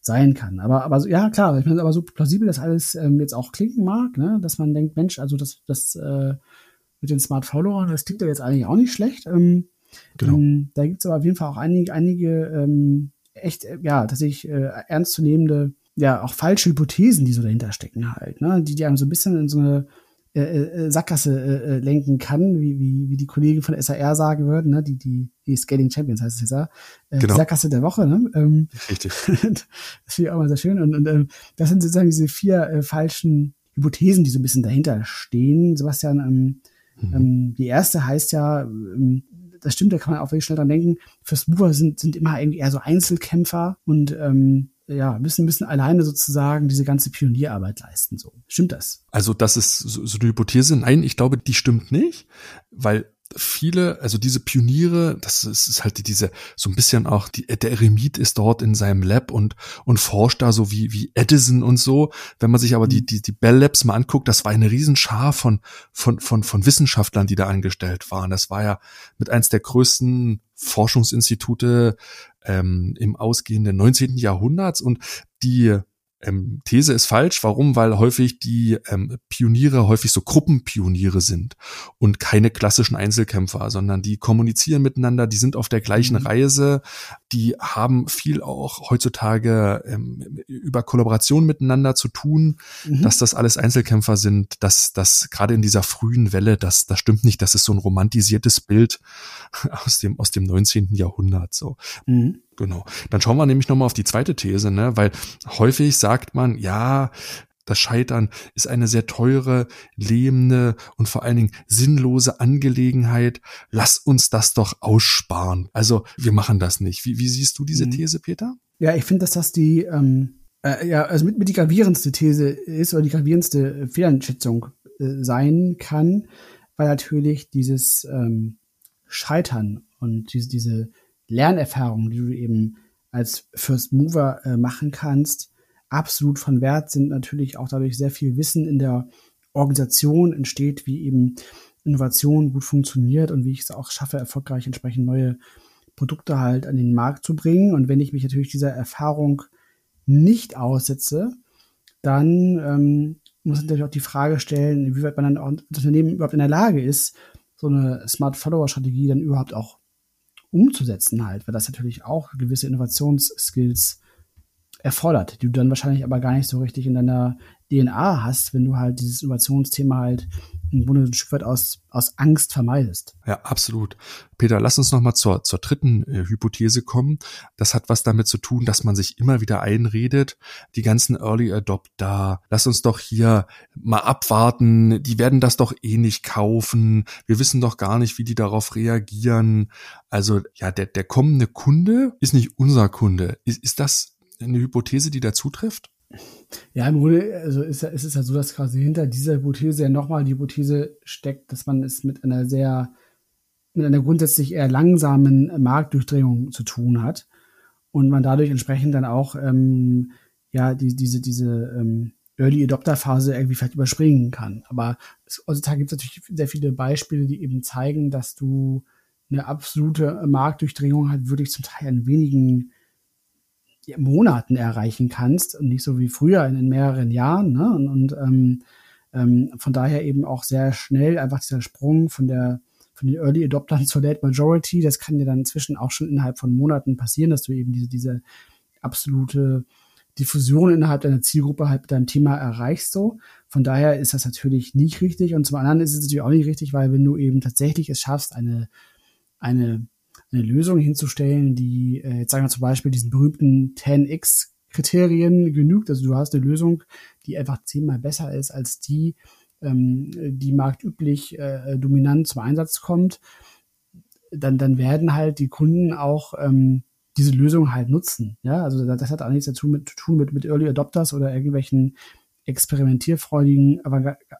sein kann. Aber, aber ja, klar, ich meine, aber so plausibel das alles ähm, jetzt auch klingen mag, ne? dass man denkt, Mensch, also das, das äh, mit den Smart Followern, das klingt ja jetzt eigentlich auch nicht schlecht. Ähm, genau. ähm, da gibt es aber auf jeden Fall auch einige, einige ähm, echt, äh, ja, tatsächlich äh, ernstzunehmende ja auch falsche Hypothesen, die so dahinter stecken halt, ne? die die einem so ein bisschen in so eine äh, äh, Sackgasse äh, äh, lenken kann, wie, wie, wie die Kollegen von SAR sagen würden, ne? die, die, die Scaling Champions heißt es jetzt ja, äh, genau. Sackgasse der Woche. Ne? Ähm, Richtig. [LAUGHS] das finde ich auch mal sehr schön. Und, und ähm, das sind sozusagen diese vier äh, falschen Hypothesen, die so ein bisschen dahinter stehen. Sebastian, ähm, mhm. ähm, die erste heißt ja, ähm, das stimmt, da kann man auch wirklich schnell dran denken, First Mover sind, sind immer irgendwie eher so Einzelkämpfer und ähm, ja, müssen, müssen alleine sozusagen diese ganze Pionierarbeit leisten. So. Stimmt das? Also, das ist so, so eine Hypothese. Nein, ich glaube, die stimmt nicht, weil viele, also diese Pioniere, das ist, ist halt diese, so ein bisschen auch, die, der Eremit ist dort in seinem Lab und, und forscht da so wie, wie Edison und so. Wenn man sich aber die, mhm. die, die Bell Labs mal anguckt, das war eine Riesenschar von, von, von, von Wissenschaftlern, die da angestellt waren. Das war ja mit eins der größten Forschungsinstitute ähm, im ausgehenden 19. Jahrhunderts und die ähm, These ist falsch. Warum? Weil häufig die ähm, Pioniere häufig so Gruppenpioniere sind und keine klassischen Einzelkämpfer, sondern die kommunizieren miteinander, die sind auf der gleichen mhm. Reise, die haben viel auch heutzutage ähm, über Kollaboration miteinander zu tun, mhm. dass das alles Einzelkämpfer sind, dass das gerade in dieser frühen Welle, das, das stimmt nicht, das ist so ein romantisiertes Bild [LAUGHS] aus dem, aus dem 19. Jahrhundert, so. Mhm. Genau. Dann schauen wir nämlich nochmal auf die zweite These, ne? weil häufig sagt man, ja, das Scheitern ist eine sehr teure, lähmende und vor allen Dingen sinnlose Angelegenheit. Lass uns das doch aussparen. Also wir machen das nicht. Wie, wie siehst du diese mhm. These, Peter? Ja, ich finde, dass das die ähm, äh, ja also mit, mit die gravierendste These ist oder die gravierendste Fehleinschätzung äh, sein kann, weil natürlich dieses ähm, Scheitern und diese, diese Lernerfahrungen, die du eben als First Mover äh, machen kannst, absolut von Wert sind. Natürlich auch dadurch sehr viel Wissen in der Organisation entsteht, wie eben Innovation gut funktioniert und wie ich es auch schaffe, erfolgreich entsprechend neue Produkte halt an den Markt zu bringen. Und wenn ich mich natürlich dieser Erfahrung nicht aussetze, dann ähm, muss natürlich auch die Frage stellen, inwieweit man dann auch das Unternehmen überhaupt in der Lage ist, so eine Smart Follower Strategie dann überhaupt auch umzusetzen halt, weil das natürlich auch gewisse Innovationsskills erfordert, die du dann wahrscheinlich aber gar nicht so richtig in deiner DNA hast, wenn du halt dieses Innovationsthema halt im Grunde ein Stück weit aus, aus Angst vermeidest. Ja, absolut. Peter, lass uns nochmal zur, zur dritten äh, Hypothese kommen. Das hat was damit zu tun, dass man sich immer wieder einredet, die ganzen Early Adopter, lass uns doch hier mal abwarten, die werden das doch eh nicht kaufen, wir wissen doch gar nicht, wie die darauf reagieren. Also ja, der, der kommende Kunde ist nicht unser Kunde. Ist, ist das eine Hypothese, die da zutrifft? Ja, im Grunde also ist, ist es ja so, dass quasi hinter dieser Hypothese ja nochmal die Hypothese steckt, dass man es mit einer sehr, mit einer grundsätzlich eher langsamen Marktdurchdringung zu tun hat und man dadurch entsprechend dann auch ähm, ja die, diese diese ähm, Early Adopter Phase irgendwie vielleicht überspringen kann. Aber es, heutzutage gibt es natürlich sehr viele Beispiele, die eben zeigen, dass du eine absolute Marktdurchdringung halt wirklich zum Teil in wenigen Monaten erreichen kannst und nicht so wie früher in, mehreren Jahren. Ne? Und, und ähm, ähm, von daher eben auch sehr schnell einfach dieser Sprung von der von den Early Adoptern zur Late Majority, das kann dir dann inzwischen auch schon innerhalb von Monaten passieren, dass du eben diese, diese absolute Diffusion innerhalb deiner Zielgruppe halt mit deinem Thema erreichst so. Von daher ist das natürlich nicht richtig und zum anderen ist es natürlich auch nicht richtig, weil wenn du eben tatsächlich es schaffst, eine, eine eine Lösung hinzustellen, die, äh, jetzt sagen wir zum Beispiel diesen berühmten 10x Kriterien genügt. Also du hast eine Lösung, die einfach zehnmal besser ist als die, ähm, die marktüblich äh, dominant zum Einsatz kommt. dann, dann werden halt die Kunden auch ähm, diese Lösung halt nutzen. Ja, also das hat auch nichts dazu mit, zu tun mit, mit Early Adopters oder irgendwelchen experimentierfreudigen,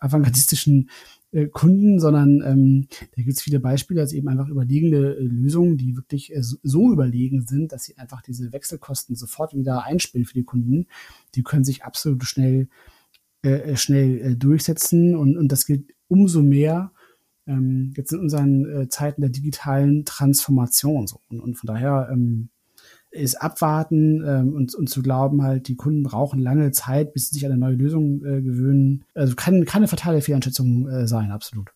avantgardistischen äh, Kunden, sondern ähm, da gibt es viele Beispiele, also eben einfach überlegene äh, Lösungen, die wirklich äh, so überlegen sind, dass sie einfach diese Wechselkosten sofort wieder einspielen für die Kunden. Die können sich absolut schnell äh, äh schnell äh, durchsetzen und, und das gilt umso mehr ähm, jetzt in unseren äh, Zeiten der digitalen Transformation so und, und von daher ähm, ist abwarten ähm, und, und zu glauben, halt, die Kunden brauchen lange Zeit, bis sie sich an eine neue Lösung äh, gewöhnen. Also kann, kann eine fatale Fehleinschätzung äh, sein, absolut.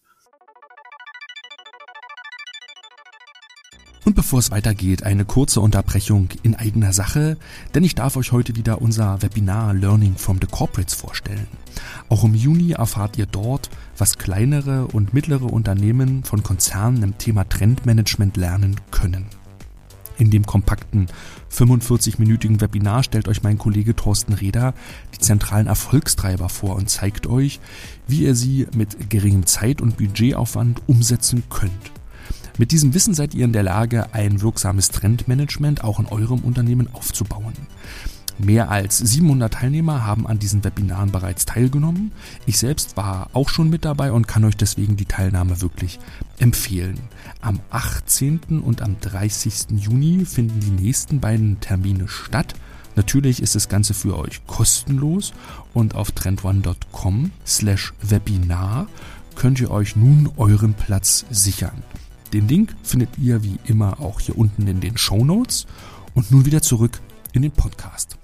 Und bevor es weitergeht, eine kurze Unterbrechung in eigener Sache, denn ich darf euch heute wieder unser Webinar Learning from the Corporates vorstellen. Auch im Juni erfahrt ihr dort, was kleinere und mittlere Unternehmen von Konzernen im Thema Trendmanagement lernen können. In dem kompakten 45-minütigen Webinar stellt euch mein Kollege Thorsten Reder die zentralen Erfolgstreiber vor und zeigt euch, wie ihr sie mit geringem Zeit- und Budgetaufwand umsetzen könnt. Mit diesem Wissen seid ihr in der Lage, ein wirksames Trendmanagement auch in eurem Unternehmen aufzubauen. Mehr als 700 Teilnehmer haben an diesen Webinaren bereits teilgenommen. Ich selbst war auch schon mit dabei und kann euch deswegen die Teilnahme wirklich empfehlen. Am 18. und am 30. Juni finden die nächsten beiden Termine statt. Natürlich ist das Ganze für euch kostenlos und auf trendone.com slash Webinar könnt ihr euch nun euren Platz sichern. Den Link findet ihr wie immer auch hier unten in den Show Notes und nun wieder zurück in den Podcast.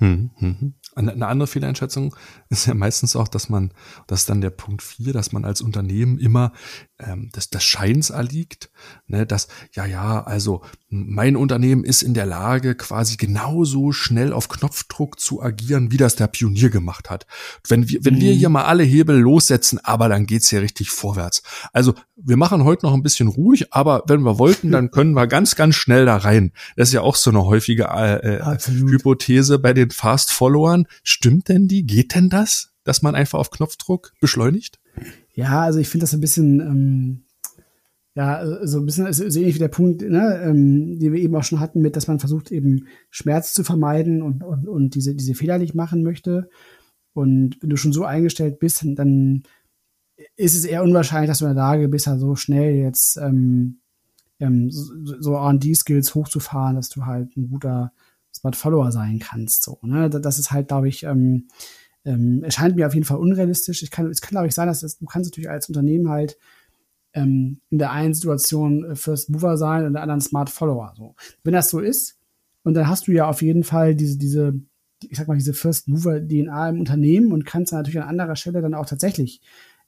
Hm, hm, hm. Eine andere Fehleinschätzung ist ja meistens auch, dass man, das ist dann der Punkt vier, dass man als Unternehmen immer ähm, des, des Scheins erliegt, ne, dass, ja, ja, also mein Unternehmen ist in der Lage, quasi genauso schnell auf Knopfdruck zu agieren, wie das der Pionier gemacht hat. Wenn wir, wenn mhm. wir hier mal alle Hebel lossetzen, aber dann geht's hier richtig vorwärts. Also wir machen heute noch ein bisschen ruhig, aber wenn wir wollten, dann können wir ganz, ganz schnell da rein. Das ist ja auch so eine häufige äh, äh Hypothese bei den Fast-Followern. Stimmt denn die? Geht denn das, dass man einfach auf Knopfdruck beschleunigt? Ja, also ich finde das ein bisschen, ähm, ja, so ein bisschen so ähnlich wie der Punkt, ne, ähm, den wir eben auch schon hatten, mit, dass man versucht, eben Schmerz zu vermeiden und, und, und diese, diese Fehler nicht machen möchte. Und wenn du schon so eingestellt bist, dann ist es eher unwahrscheinlich, dass du in der Lage bist, halt so schnell jetzt ähm, ähm, so, so R&D-Skills hochzufahren, dass du halt ein guter Smart-Follower sein kannst. So, ne? Das ist halt, glaube ich, ähm, ähm, erscheint mir auf jeden Fall unrealistisch. Ich kann, es kann, glaube ich, sein, dass das, du kannst natürlich als Unternehmen halt ähm, in der einen Situation äh, First Mover sein und in der anderen Smart Follower. So. Wenn das so ist, und dann hast du ja auf jeden Fall diese, diese, ich sag mal, diese First Mover DNA im Unternehmen und kannst dann natürlich an anderer Stelle dann auch tatsächlich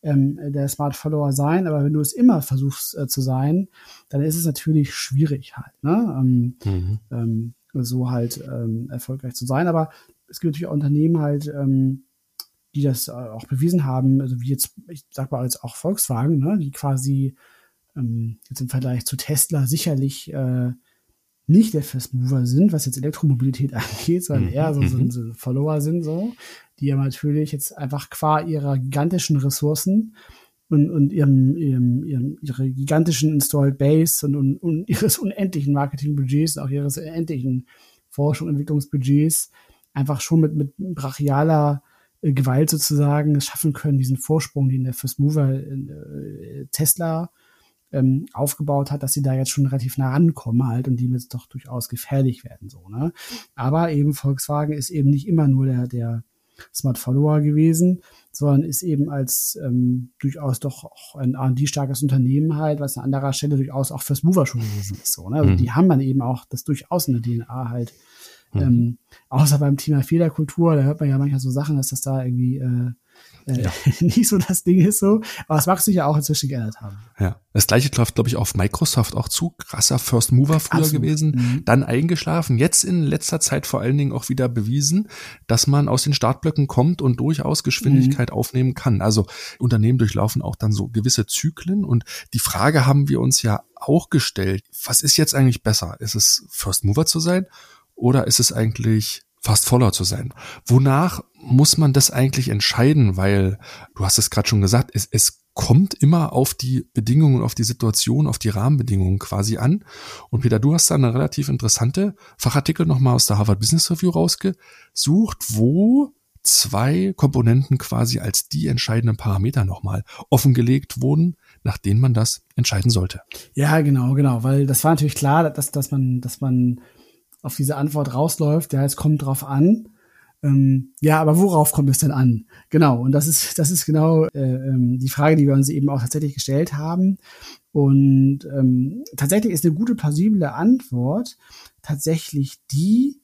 ähm, der Smart Follower sein. Aber wenn du es immer versuchst äh, zu sein, dann ist es natürlich schwierig halt, ne? Ähm, mhm. ähm, so halt ähm, erfolgreich zu sein. Aber es gibt natürlich auch Unternehmen halt, ähm, die das äh, auch bewiesen haben, also wie jetzt, ich sag mal jetzt auch Volkswagen, ne, die quasi ähm, jetzt im Vergleich zu Tesla sicherlich äh, nicht der First Mover sind, was jetzt Elektromobilität [LAUGHS] angeht, sondern mhm. eher so, so, mhm. so Follower sind, so, die ja natürlich jetzt einfach qua ihrer gigantischen Ressourcen und, und ihrem, ihrem, ihrem, ihre gigantischen Installed Base und, und, und [LAUGHS] ihres unendlichen Marketingbudgets, auch ihres unendlichen Forschung und Entwicklungsbudgets einfach schon mit, mit brachialer äh, Gewalt sozusagen es schaffen können, diesen Vorsprung, den der First Mover äh, Tesla ähm, aufgebaut hat, dass sie da jetzt schon relativ nah rankommen halt und die jetzt doch durchaus gefährlich werden so ne aber eben Volkswagen ist eben nicht immer nur der der Smart Follower gewesen sondern ist eben als ähm, durchaus doch auch ein R&D starkes Unternehmen halt was an anderer Stelle durchaus auch First Mover schon gewesen ist so ne also mhm. die haben dann eben auch das durchaus in der DNA halt Mhm. Ähm, außer beim Thema Fehlerkultur, da hört man ja manchmal so Sachen, dass das da irgendwie äh, äh, ja. [LAUGHS] nicht so das Ding ist so. Aber es mag sich ja auch inzwischen geändert haben. Ja. Das gleiche trifft, glaube ich, auf Microsoft auch zu. Krasser First Mover früher Absolut. gewesen, mhm. dann eingeschlafen. Jetzt in letzter Zeit vor allen Dingen auch wieder bewiesen, dass man aus den Startblöcken kommt und durchaus Geschwindigkeit mhm. aufnehmen kann. Also Unternehmen durchlaufen auch dann so gewisse Zyklen. Und die Frage haben wir uns ja auch gestellt. Was ist jetzt eigentlich besser? Ist es First Mover zu sein? Oder ist es eigentlich fast voller zu sein? Wonach muss man das eigentlich entscheiden? Weil du hast es gerade schon gesagt, es, es kommt immer auf die Bedingungen, auf die Situation, auf die Rahmenbedingungen quasi an. Und Peter, du hast da eine relativ interessante Fachartikel nochmal aus der Harvard Business Review rausgesucht, wo zwei Komponenten quasi als die entscheidenden Parameter nochmal offengelegt wurden, nach denen man das entscheiden sollte. Ja, genau, genau, weil das war natürlich klar, dass, dass man, dass man auf diese Antwort rausläuft. Ja, es kommt drauf an. Ähm, ja, aber worauf kommt es denn an? Genau, und das ist, das ist genau äh, ähm, die Frage, die wir uns eben auch tatsächlich gestellt haben. Und ähm, tatsächlich ist eine gute, plausible Antwort tatsächlich die,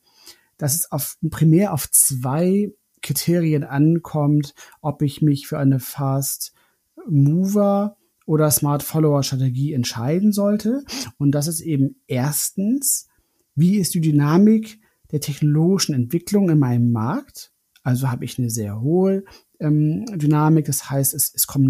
dass es auf, primär auf zwei Kriterien ankommt, ob ich mich für eine Fast Mover oder Smart Follower Strategie entscheiden sollte. Und das ist eben erstens, wie ist die Dynamik der technologischen Entwicklung in meinem Markt? Also habe ich eine sehr hohe ähm, Dynamik, das heißt, es, es kommen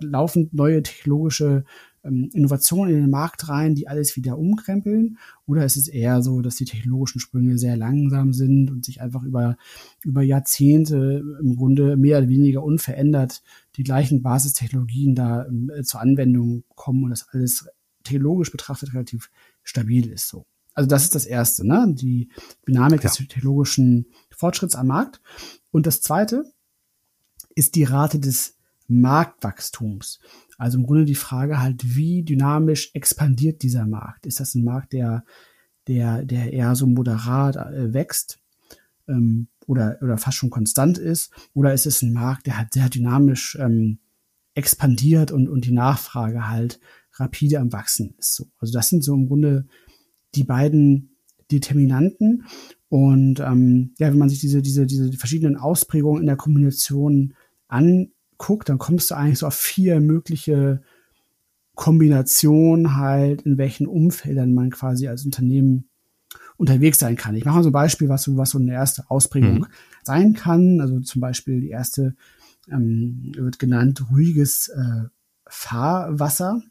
laufend neue technologische ähm, Innovationen in den Markt rein, die alles wieder umkrempeln? Oder ist es eher so, dass die technologischen Sprünge sehr langsam sind und sich einfach über, über Jahrzehnte im Grunde mehr oder weniger unverändert die gleichen Basistechnologien da äh, zur Anwendung kommen und das alles technologisch betrachtet relativ stabil ist so. Also das ist das Erste, ne? die Dynamik ja. des technologischen Fortschritts am Markt. Und das Zweite ist die Rate des Marktwachstums. Also im Grunde die Frage halt, wie dynamisch expandiert dieser Markt? Ist das ein Markt, der, der, der eher so moderat äh, wächst ähm, oder, oder fast schon konstant ist? Oder ist es ein Markt, der halt sehr dynamisch ähm, expandiert und, und die Nachfrage halt rapide am Wachsen ist? So. Also das sind so im Grunde die beiden Determinanten. Und ähm, ja, wenn man sich diese, diese, diese verschiedenen Ausprägungen in der Kombination an, guckt, dann kommst du eigentlich so auf vier mögliche Kombinationen halt, in welchen Umfeldern man quasi als Unternehmen unterwegs sein kann. Ich mache mal so ein Beispiel, was so, was so eine erste Ausprägung mhm. sein kann. Also zum Beispiel die erste ähm, wird genannt ruhiges äh, Fahrwasser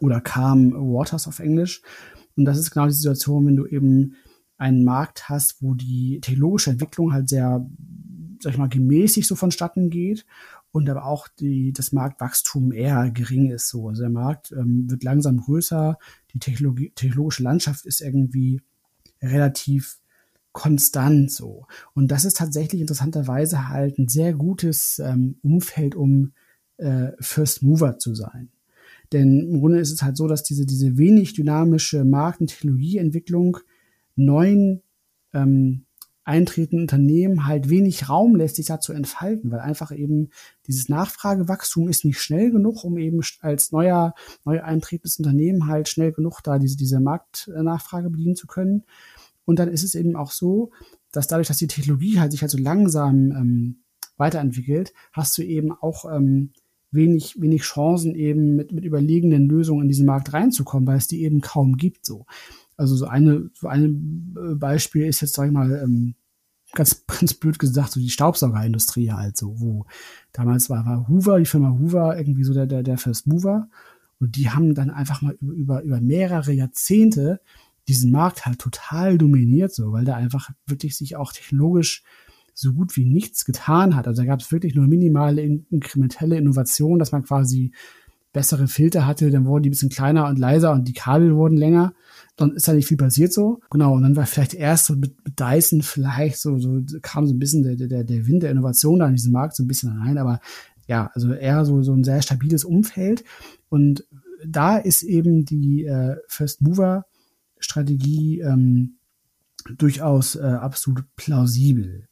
oder calm waters auf Englisch. Und das ist genau die Situation, wenn du eben einen Markt hast, wo die technologische Entwicklung halt sehr, sag ich mal, gemäßig so vonstatten geht und aber auch die, das Marktwachstum eher gering ist. So. Also der Markt ähm, wird langsam größer, die Technologie, technologische Landschaft ist irgendwie relativ konstant so. Und das ist tatsächlich interessanterweise halt ein sehr gutes ähm, Umfeld, um äh, First Mover zu sein. Denn im Grunde ist es halt so, dass diese, diese wenig dynamische Markt- und Technologieentwicklung neuen ähm, eintretenden Unternehmen halt wenig Raum lässt, sich da zu entfalten, weil einfach eben dieses Nachfragewachstum ist nicht schnell genug, um eben als neuer, neu eintretendes Unternehmen halt schnell genug da diese, diese Marktnachfrage bedienen zu können. Und dann ist es eben auch so, dass dadurch, dass die Technologie halt sich halt so langsam ähm, weiterentwickelt, hast du eben auch ähm, wenig, wenig Chancen eben mit, mit überlegenen Lösungen in diesen Markt reinzukommen, weil es die eben kaum gibt so. Also so eine, so ein äh, Beispiel ist jetzt, sag ich mal, ähm, ganz, [LAUGHS] ganz blöd gesagt, so die Staubsaugerindustrie halt so, wo damals war, war Hoover, die Firma Hoover, irgendwie so der, der, der First Mover. Und die haben dann einfach mal über, über, mehrere Jahrzehnte diesen Markt halt total dominiert, so, weil da einfach wirklich sich auch technologisch so gut wie nichts getan hat. Also da gab es wirklich nur minimale inkrementelle Innovationen, dass man quasi bessere Filter hatte, dann wurden die ein bisschen kleiner und leiser und die Kabel wurden länger. Dann ist da nicht viel passiert so. Genau, und dann war vielleicht erst so mit, mit Dyson vielleicht so, so kam so ein bisschen der, der, der Wind der Innovation da in diesen Markt so ein bisschen rein, aber ja, also eher so, so ein sehr stabiles Umfeld. Und da ist eben die äh, First Mover Strategie ähm, durchaus äh, absolut plausibel.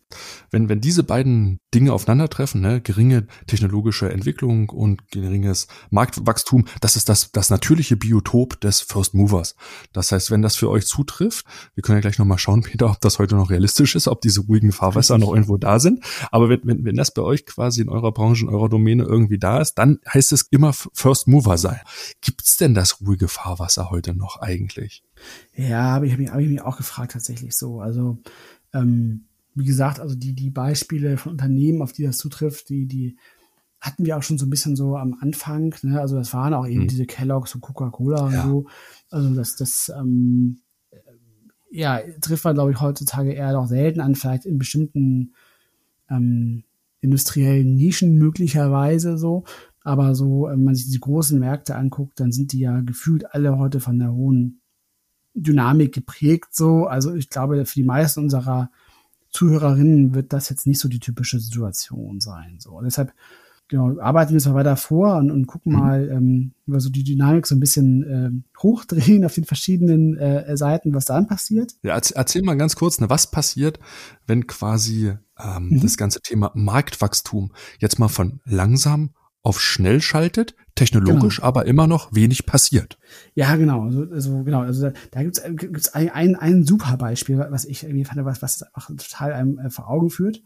Wenn, wenn diese beiden Dinge aufeinandertreffen, ne, geringe technologische Entwicklung und geringes Marktwachstum, das ist das, das natürliche Biotop des First Movers. Das heißt, wenn das für euch zutrifft, wir können ja gleich nochmal schauen, Peter, ob das heute noch realistisch ist, ob diese ruhigen Fahrwässer noch irgendwo da sind. Aber wenn, wenn, wenn das bei euch quasi in eurer Branche, in eurer Domäne irgendwie da ist, dann heißt es immer First Mover sein. Gibt's denn das ruhige Fahrwasser heute noch eigentlich? Ja, habe ich, hab ich, hab ich mich auch gefragt tatsächlich so. Also ähm, wie gesagt, also die, die Beispiele von Unternehmen, auf die das zutrifft, die, die hatten wir auch schon so ein bisschen so am Anfang. Ne? Also das waren auch eben mhm. diese Kelloggs und Coca-Cola ja. und so. Also das, das ähm, ja, trifft man, glaube ich, heutzutage eher noch selten an, vielleicht in bestimmten ähm, industriellen Nischen möglicherweise so. Aber so, wenn man sich die großen Märkte anguckt, dann sind die ja gefühlt alle heute von der hohen Dynamik geprägt. So, also ich glaube, für die meisten unserer Zuhörerinnen wird das jetzt nicht so die typische Situation sein. So, und deshalb genau, arbeiten wir zwar weiter vor und, und gucken mhm. mal, ähm, über so die Dynamik so ein bisschen äh, hochdrehen auf den verschiedenen äh, Seiten, was dann passiert. Ja, erzähl mal ganz kurz, ne, was passiert, wenn quasi ähm, mhm. das ganze Thema Marktwachstum jetzt mal von langsam auf schnell schaltet, technologisch genau. aber immer noch wenig passiert. Ja, genau. Also, also genau. Also da, da gibt's gibt's ein, ein, ein super Beispiel, was ich irgendwie fand, was, was auch total einem äh, vor Augen führt.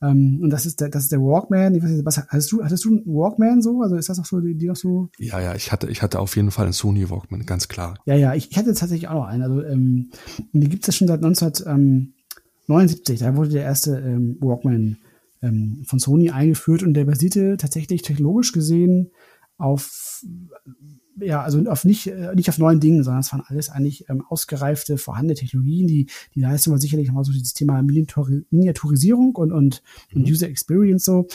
Ähm, und das ist der, das ist der Walkman. Ich weiß nicht, was hattest du, hattest du einen Walkman so? Also ist das auch so, die, die noch so? Ja, ja, ich hatte, ich hatte auf jeden Fall einen Sony Walkman, ganz klar. Ja, ja, ich, ich hatte tatsächlich auch noch einen. Also ähm, die gibt's ja schon seit 1979. Da wurde der erste ähm, Walkman ähm, von Sony eingeführt und der basierte tatsächlich technologisch gesehen auf ja, also auf nicht, äh, nicht auf neuen Dingen, sondern es waren alles eigentlich ähm, ausgereifte, vorhandene Technologien. Die, die Leistung war sicherlich nochmal so dieses Thema Miniaturisierung und, und, mhm. und User Experience so.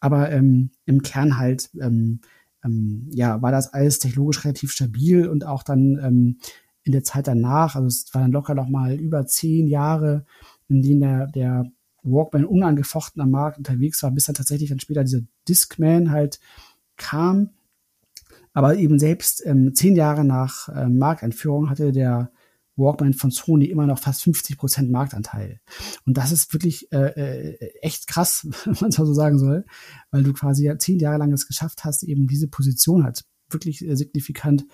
Aber ähm, im Kern halt, ähm, ähm, ja, war das alles technologisch relativ stabil und auch dann ähm, in der Zeit danach, also es war dann locker noch mal über zehn Jahre, in denen der, der Walkman unangefochten am Markt unterwegs war, bis dann tatsächlich dann später dieser Discman halt kam aber eben selbst ähm, zehn Jahre nach ähm, Markteinführung hatte der Walkman von Sony immer noch fast 50 Prozent Marktanteil. Und das ist wirklich äh, äh, echt krass, [LAUGHS] wenn man es mal so sagen soll, weil du quasi ja zehn Jahre lang es geschafft hast, eben diese Position halt wirklich äh, signifikant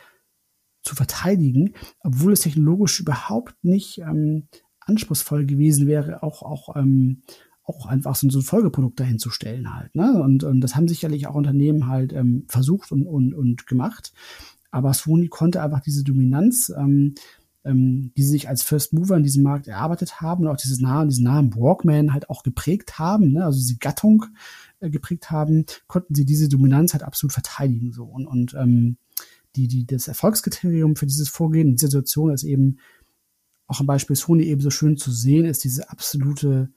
zu verteidigen, obwohl es technologisch überhaupt nicht ähm, anspruchsvoll gewesen wäre, auch auch ähm, auch einfach so, ein Folgeprodukt dahin zu stellen halt. Ne? Und, und das haben sicherlich auch Unternehmen halt ähm, versucht und, und, und gemacht. Aber Sony konnte einfach diese Dominanz, ähm, ähm, die sie sich als First Mover in diesem Markt erarbeitet haben und auch dieses Namen, diesen Namen Walkman halt auch geprägt haben, ne? also diese Gattung äh, geprägt haben, konnten sie diese Dominanz halt absolut verteidigen. So. Und, und ähm, die, die, das Erfolgskriterium für dieses Vorgehen in dieser Situation ist eben auch am Beispiel Sony eben so schön zu sehen, ist diese absolute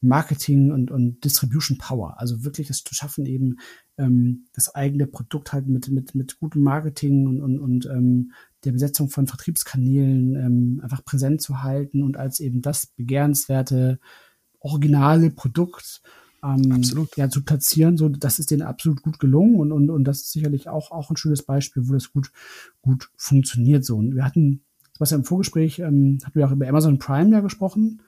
Marketing und, und Distribution Power. Also wirklich das zu schaffen, eben ähm, das eigene Produkt halt mit, mit, mit gutem Marketing und, und, und ähm, der Besetzung von Vertriebskanälen ähm, einfach präsent zu halten und als eben das begehrenswerte, originale Produkt ähm, ja, zu platzieren. So, das ist denen absolut gut gelungen und, und, und das ist sicherlich auch, auch ein schönes Beispiel, wo das gut, gut funktioniert. So. Und wir hatten, was ja im Vorgespräch, ähm, hatten wir auch über Amazon Prime ja gesprochen.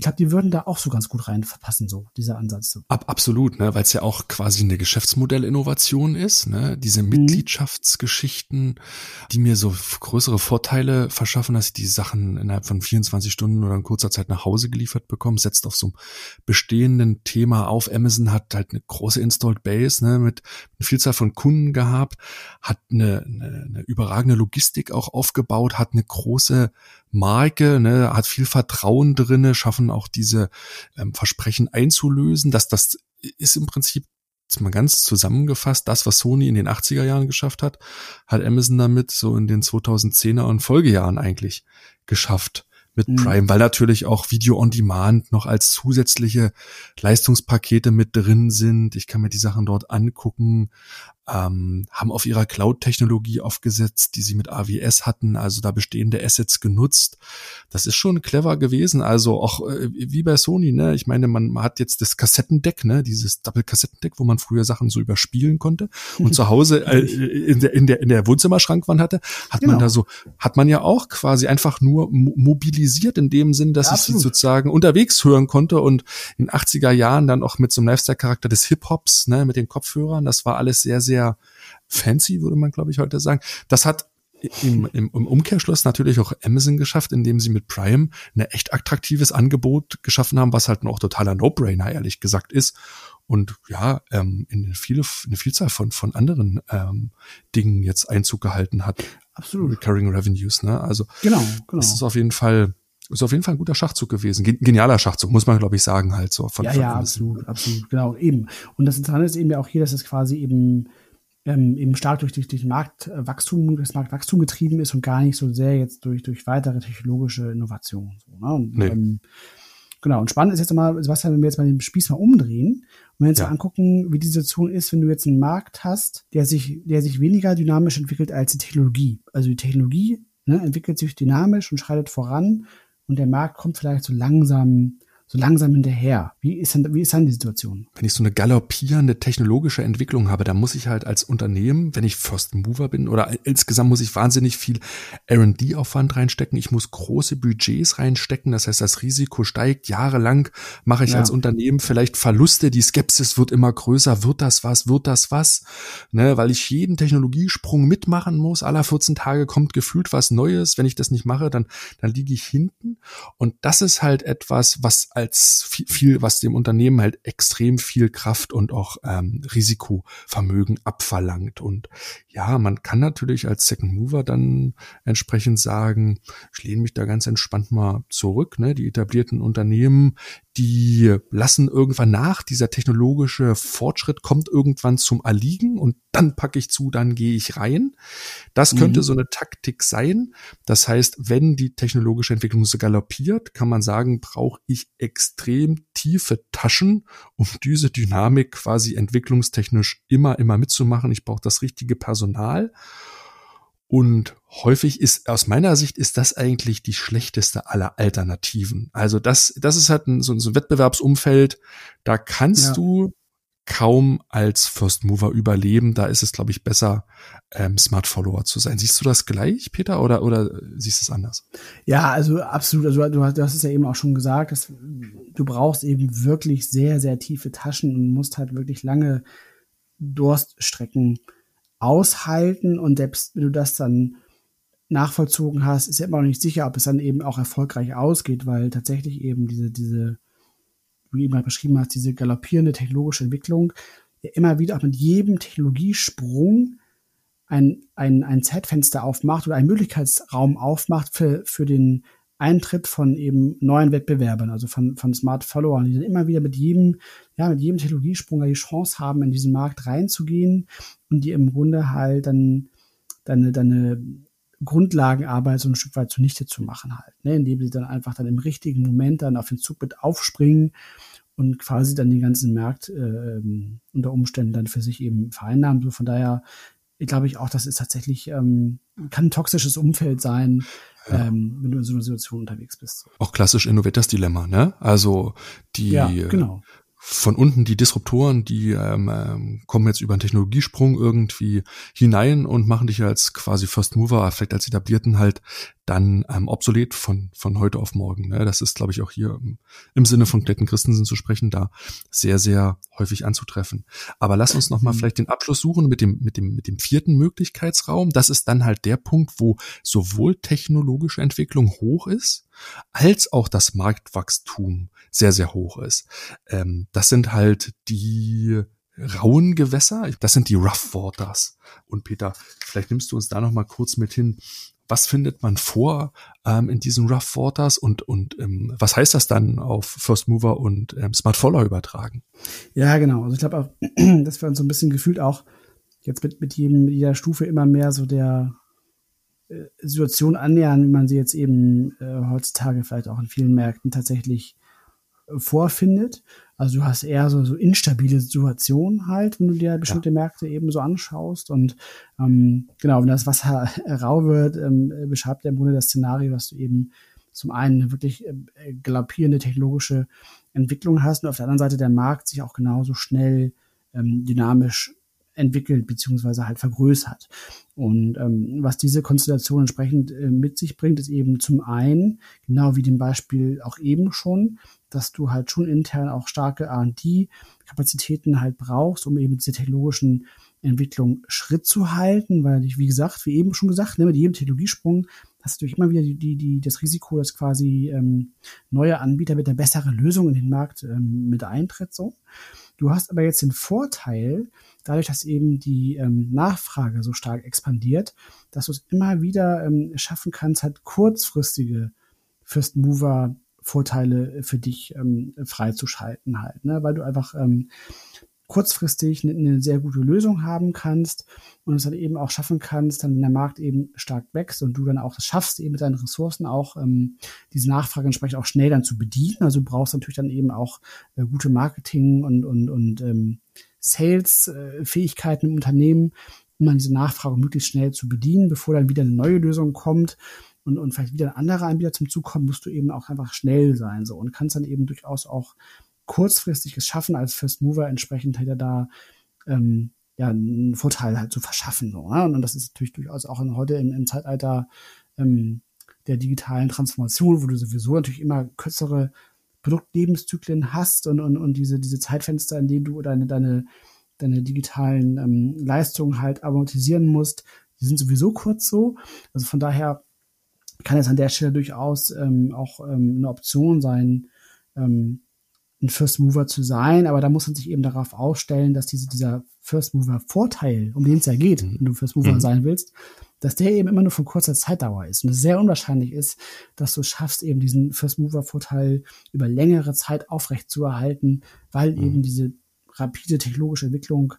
Ich glaube, die würden da auch so ganz gut reinpassen, so dieser Ansatz. Ab, absolut, ne, weil es ja auch quasi eine Geschäftsmodellinnovation ist, ne, diese mhm. Mitgliedschaftsgeschichten, die mir so größere Vorteile verschaffen, dass ich die Sachen innerhalb von 24 Stunden oder in kurzer Zeit nach Hause geliefert bekomme, setzt auf so einem bestehenden Thema auf. Amazon hat halt eine große Installed Base, ne, mit einer Vielzahl von Kunden gehabt, hat eine, eine, eine überragende Logistik auch aufgebaut, hat eine große Marke, ne, hat viel Vertrauen drinne, schaffen auch diese ähm, Versprechen einzulösen. Dass das ist im Prinzip jetzt mal ganz zusammengefasst, das, was Sony in den 80er Jahren geschafft hat, hat Amazon damit so in den 2010er und Folgejahren eigentlich geschafft mit mhm. Prime, weil natürlich auch Video on Demand noch als zusätzliche Leistungspakete mit drin sind. Ich kann mir die Sachen dort angucken ähm, haben auf ihrer Cloud-Technologie aufgesetzt, die sie mit AWS hatten, also da bestehende Assets genutzt. Das ist schon clever gewesen. Also auch äh, wie bei Sony, ne? Ich meine, man, man hat jetzt das Kassettendeck, ne? Dieses Double-Kassettendeck, wo man früher Sachen so überspielen konnte und zu Hause [LAUGHS] äh, in der in der in der Wohnzimmerschrankwand hatte, hat genau. man da so, hat man ja auch quasi einfach nur mobilisiert in dem Sinn, dass ja, ich sie sozusagen unterwegs hören konnte und in 80er Jahren dann auch mit so einem Lifestyle-Charakter des Hip-Hops, ne? Mit den Kopfhörern. Das war alles sehr sehr sehr fancy, würde man, glaube ich, heute sagen. Das hat im, im, im Umkehrschluss natürlich auch Amazon geschafft, indem sie mit Prime ein echt attraktives Angebot geschaffen haben, was halt noch totaler No-Brainer, ehrlich gesagt, ist. Und ja, ähm, in eine, viele, eine Vielzahl von, von anderen ähm, Dingen jetzt Einzug gehalten hat. Absolut. Recurring Revenues, ne? Also genau, genau. das ist auf jeden Fall ist auf jeden Fall ein guter Schachzug gewesen. Genialer Schachzug, muss man, glaube ich, sagen, halt so. Von, ja, von ja, absolut, absolut, genau, eben. Und das Interessante ist eben ja auch hier, dass es quasi eben ähm, eben stark durch, durch, durch Marktwachstum, das Marktwachstum getrieben ist und gar nicht so sehr jetzt durch, durch weitere technologische Innovationen. So, ne? und, nee. ähm, genau. Und spannend ist jetzt mal, Sebastian, wenn wir jetzt mal den Spieß mal umdrehen und wir uns ja. mal angucken, wie die Situation ist, wenn du jetzt einen Markt hast, der sich, der sich weniger dynamisch entwickelt als die Technologie. Also die Technologie ne, entwickelt sich dynamisch und schreitet voran und der Markt kommt vielleicht so langsam so langsam hinterher. Wie ist denn, wie ist dann die Situation? Wenn ich so eine galoppierende technologische Entwicklung habe, dann muss ich halt als Unternehmen, wenn ich First Mover bin oder insgesamt muss ich wahnsinnig viel R&D-Aufwand reinstecken. Ich muss große Budgets reinstecken. Das heißt, das Risiko steigt. Jahrelang mache ich ja. als Unternehmen vielleicht Verluste. Die Skepsis wird immer größer. Wird das was? Wird das was? Ne, weil ich jeden Technologiesprung mitmachen muss. Aller 14 Tage kommt gefühlt was Neues. Wenn ich das nicht mache, dann, dann liege ich hinten. Und das ist halt etwas, was als viel, viel, was dem Unternehmen halt extrem viel Kraft und auch ähm, Risikovermögen abverlangt. Und ja, man kann natürlich als Second Mover dann entsprechend sagen, ich lehne mich da ganz entspannt mal zurück. Ne? Die etablierten Unternehmen, die lassen irgendwann nach, dieser technologische Fortschritt kommt irgendwann zum Erliegen und dann packe ich zu, dann gehe ich rein. Das könnte mhm. so eine Taktik sein. Das heißt, wenn die technologische Entwicklung so galoppiert, kann man sagen, brauche ich extrem tiefe Taschen, um diese Dynamik quasi entwicklungstechnisch immer, immer mitzumachen. Ich brauche das richtige Personal. Und häufig ist, aus meiner Sicht, ist das eigentlich die schlechteste aller Alternativen. Also das, das ist halt ein, so, so ein Wettbewerbsumfeld. Da kannst ja. du kaum als First Mover überleben. Da ist es, glaube ich, besser, ähm, Smart Follower zu sein. Siehst du das gleich, Peter, oder, oder siehst du es anders? Ja, also absolut. Also du hast, du hast es ja eben auch schon gesagt, dass du brauchst eben wirklich sehr, sehr tiefe Taschen und musst halt wirklich lange Durststrecken aushalten und selbst wenn du das dann nachvollzogen hast, ist ja immer noch nicht sicher, ob es dann eben auch erfolgreich ausgeht, weil tatsächlich eben diese, diese, wie du eben beschrieben hast, diese galoppierende technologische Entwicklung ja immer wieder auch mit jedem Technologiesprung ein, ein, ein Zeitfenster aufmacht oder einen Möglichkeitsraum aufmacht für, für den Eintritt von eben neuen Wettbewerbern, also von, von Smart Followern, die dann immer wieder mit jedem, ja, mit jedem Technologiesprung die Chance haben, in diesen Markt reinzugehen und die im Grunde halt dann deine, deine Grundlagenarbeit so ein Stück weit zunichte zu machen halt, ne, indem sie dann einfach dann im richtigen Moment dann auf den Zug mit aufspringen und quasi dann den ganzen Markt äh, unter Umständen dann für sich eben vereinnahmen. So von daher glaube ich auch, das ist tatsächlich, ähm, kann ein toxisches Umfeld sein, ja. ähm, wenn du in so einer Situation unterwegs bist. Auch klassisch Innovators Dilemma, ne? Also die ja, genau von unten die Disruptoren, die ähm, ähm, kommen jetzt über einen Technologiesprung irgendwie hinein und machen dich als quasi First Mover, vielleicht als etablierten halt dann ähm, obsolet von von heute auf morgen. Ne? Das ist, glaube ich, auch hier im, im Sinne von Clayton Christensen zu sprechen, da sehr sehr häufig anzutreffen. Aber lass uns noch mal mhm. vielleicht den Abschluss suchen mit dem mit dem mit dem vierten Möglichkeitsraum. Das ist dann halt der Punkt, wo sowohl technologische Entwicklung hoch ist als auch das Marktwachstum sehr, sehr hoch ist. Ähm, das sind halt die rauen Gewässer, das sind die Rough Waters. Und Peter, vielleicht nimmst du uns da noch mal kurz mit hin. Was findet man vor ähm, in diesen Rough Waters und, und ähm, was heißt das dann auf First Mover und ähm, Smart Follower übertragen? Ja, genau. Also ich glaube auch, [CLEARS THROAT] dass wir uns so ein bisschen gefühlt auch jetzt mit, mit, jedem, jeder Stufe immer mehr so der äh, Situation annähern, wie man sie jetzt eben äh, heutzutage vielleicht auch in vielen Märkten tatsächlich vorfindet. Also du hast eher so, so instabile Situationen halt, wenn du dir bestimmte ja. Märkte eben so anschaust. Und ähm, genau, wenn das Wasser [LAUGHS] rau wird, ähm, beschreibt er im Grunde das Szenario, dass du eben zum einen eine wirklich äh, galoppierende technologische Entwicklung hast und auf der anderen Seite der Markt sich auch genauso schnell ähm, dynamisch entwickelt beziehungsweise halt vergrößert. Und ähm, was diese Konstellation entsprechend äh, mit sich bringt, ist eben zum einen, genau wie dem Beispiel auch eben schon, dass du halt schon intern auch starke R&D-Kapazitäten halt brauchst, um eben diese technologischen Entwicklung Schritt zu halten, weil ich, wie gesagt, wie eben schon gesagt, ne, mit jedem Technologiesprung hast du immer wieder die, die, die, das Risiko, dass quasi ähm, neue Anbieter mit einer besseren Lösung in den Markt ähm, mit eintritt. So. Du hast aber jetzt den Vorteil, dadurch, dass eben die ähm, Nachfrage so stark expandiert, dass du es immer wieder ähm, schaffen kannst, halt kurzfristige First Mover Vorteile für dich ähm, freizuschalten halt, ne? weil du einfach ähm, kurzfristig eine, eine sehr gute Lösung haben kannst und es dann eben auch schaffen kannst, dann wenn der Markt eben stark wächst und du dann auch es schaffst, eben mit deinen Ressourcen auch ähm, diese Nachfrage entsprechend auch schnell dann zu bedienen. Also du brauchst natürlich dann eben auch äh, gute Marketing und, und, und ähm, Sales-Fähigkeiten im Unternehmen, um dann diese Nachfrage möglichst schnell zu bedienen, bevor dann wieder eine neue Lösung kommt und, und vielleicht wieder ein anderer Anbieter zum Zug kommt, musst du eben auch einfach schnell sein so und kannst dann eben durchaus auch kurzfristig es schaffen, als First Mover entsprechend hätte da ähm, ja einen Vorteil halt zu verschaffen. So, ne? Und das ist natürlich durchaus auch heute im, im Zeitalter ähm, der digitalen Transformation, wo du sowieso natürlich immer kürzere Produktlebenszyklen hast und, und, und diese, diese Zeitfenster, in denen du deine, deine, deine digitalen ähm, Leistungen halt amortisieren musst, die sind sowieso kurz so. Also von daher kann es an der Stelle durchaus ähm, auch ähm, eine Option sein, ähm, ein First Mover zu sein, aber da muss man sich eben darauf ausstellen, dass diese, dieser First Mover Vorteil, um den es ja geht, wenn du First Mover mhm. sein willst, dass der eben immer nur von kurzer Zeitdauer ist und es sehr unwahrscheinlich ist, dass du schaffst, eben diesen First Mover Vorteil über längere Zeit aufrecht zu erhalten, weil mhm. eben diese rapide technologische Entwicklung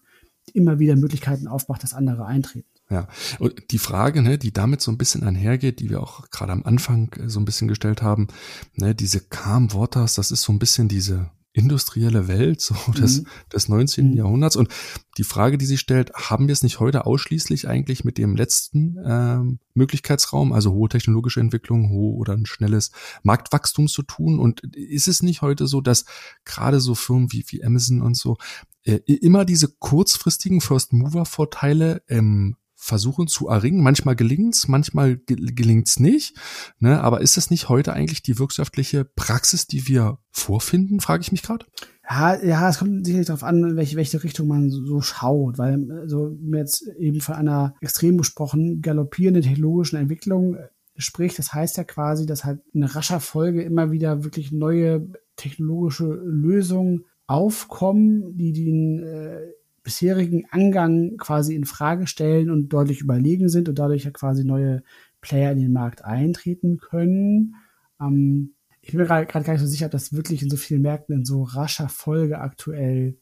immer wieder Möglichkeiten aufmacht, dass andere eintreten. Ja, und die Frage, ne, die damit so ein bisschen einhergeht, die wir auch gerade am Anfang äh, so ein bisschen gestellt haben, ne, diese Calm Waters, das ist so ein bisschen diese industrielle Welt so [LAUGHS] des, mhm. des 19. Mhm. Jahrhunderts. Und die Frage, die sich stellt, haben wir es nicht heute ausschließlich eigentlich mit dem letzten ähm, Möglichkeitsraum, also hohe technologische Entwicklung, hohe oder ein schnelles Marktwachstum zu tun? Und ist es nicht heute so, dass gerade so Firmen wie, wie Amazon und so äh, immer diese kurzfristigen First-Mover-Vorteile ähm, versuchen zu erringen. Manchmal gelingt's, manchmal gelingt's nicht. Ne? Aber ist das nicht heute eigentlich die wirtschaftliche Praxis, die wir vorfinden, frage ich mich gerade? Ja, ja, es kommt sicherlich darauf an, in welche, welche Richtung man so, schaut, weil so also, jetzt eben von einer extrem besprochen galoppierenden technologischen Entwicklung spricht. Das heißt ja quasi, dass halt in rascher Folge immer wieder wirklich neue technologische Lösungen aufkommen, die den äh, bisherigen Angang quasi in Frage stellen und deutlich überlegen sind und dadurch ja quasi neue Player in den Markt eintreten können. Ähm, ich bin mir gerade gar nicht so sicher, ob das wirklich in so vielen Märkten in so rascher Folge aktuell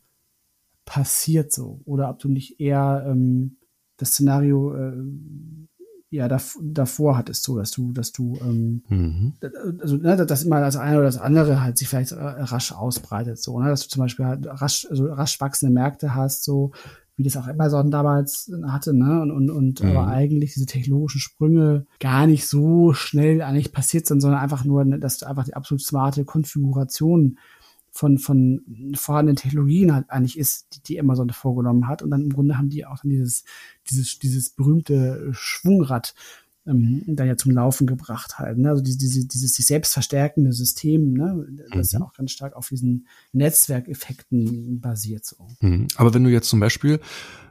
passiert so oder ob du nicht eher ähm, das Szenario äh, ja davor hattest, so dass du, dass du, ähm, mhm. also ne, dass immer das eine oder das andere halt sich vielleicht äh, rasch ausbreitet, so, ne, dass du zum Beispiel halt rasch, also rasch wachsende Märkte hast, so wie das auch Amazon damals hatte, ne, und, und, und mhm. aber eigentlich diese technologischen Sprünge gar nicht so schnell eigentlich passiert sind, sondern einfach nur, ne, dass du einfach die absolut smarte Konfiguration von, von vorhandenen Technologien halt eigentlich ist, die, die Amazon vorgenommen hat. Und dann im Grunde haben die auch dann dieses, dieses, dieses berühmte Schwungrad ähm, da ja zum Laufen gebracht halt. Ne? Also diese, diese, dieses sich selbst verstärkende System, ne? das mhm. ja auch ganz stark auf diesen Netzwerkeffekten basiert. So. Mhm. Aber wenn du jetzt zum Beispiel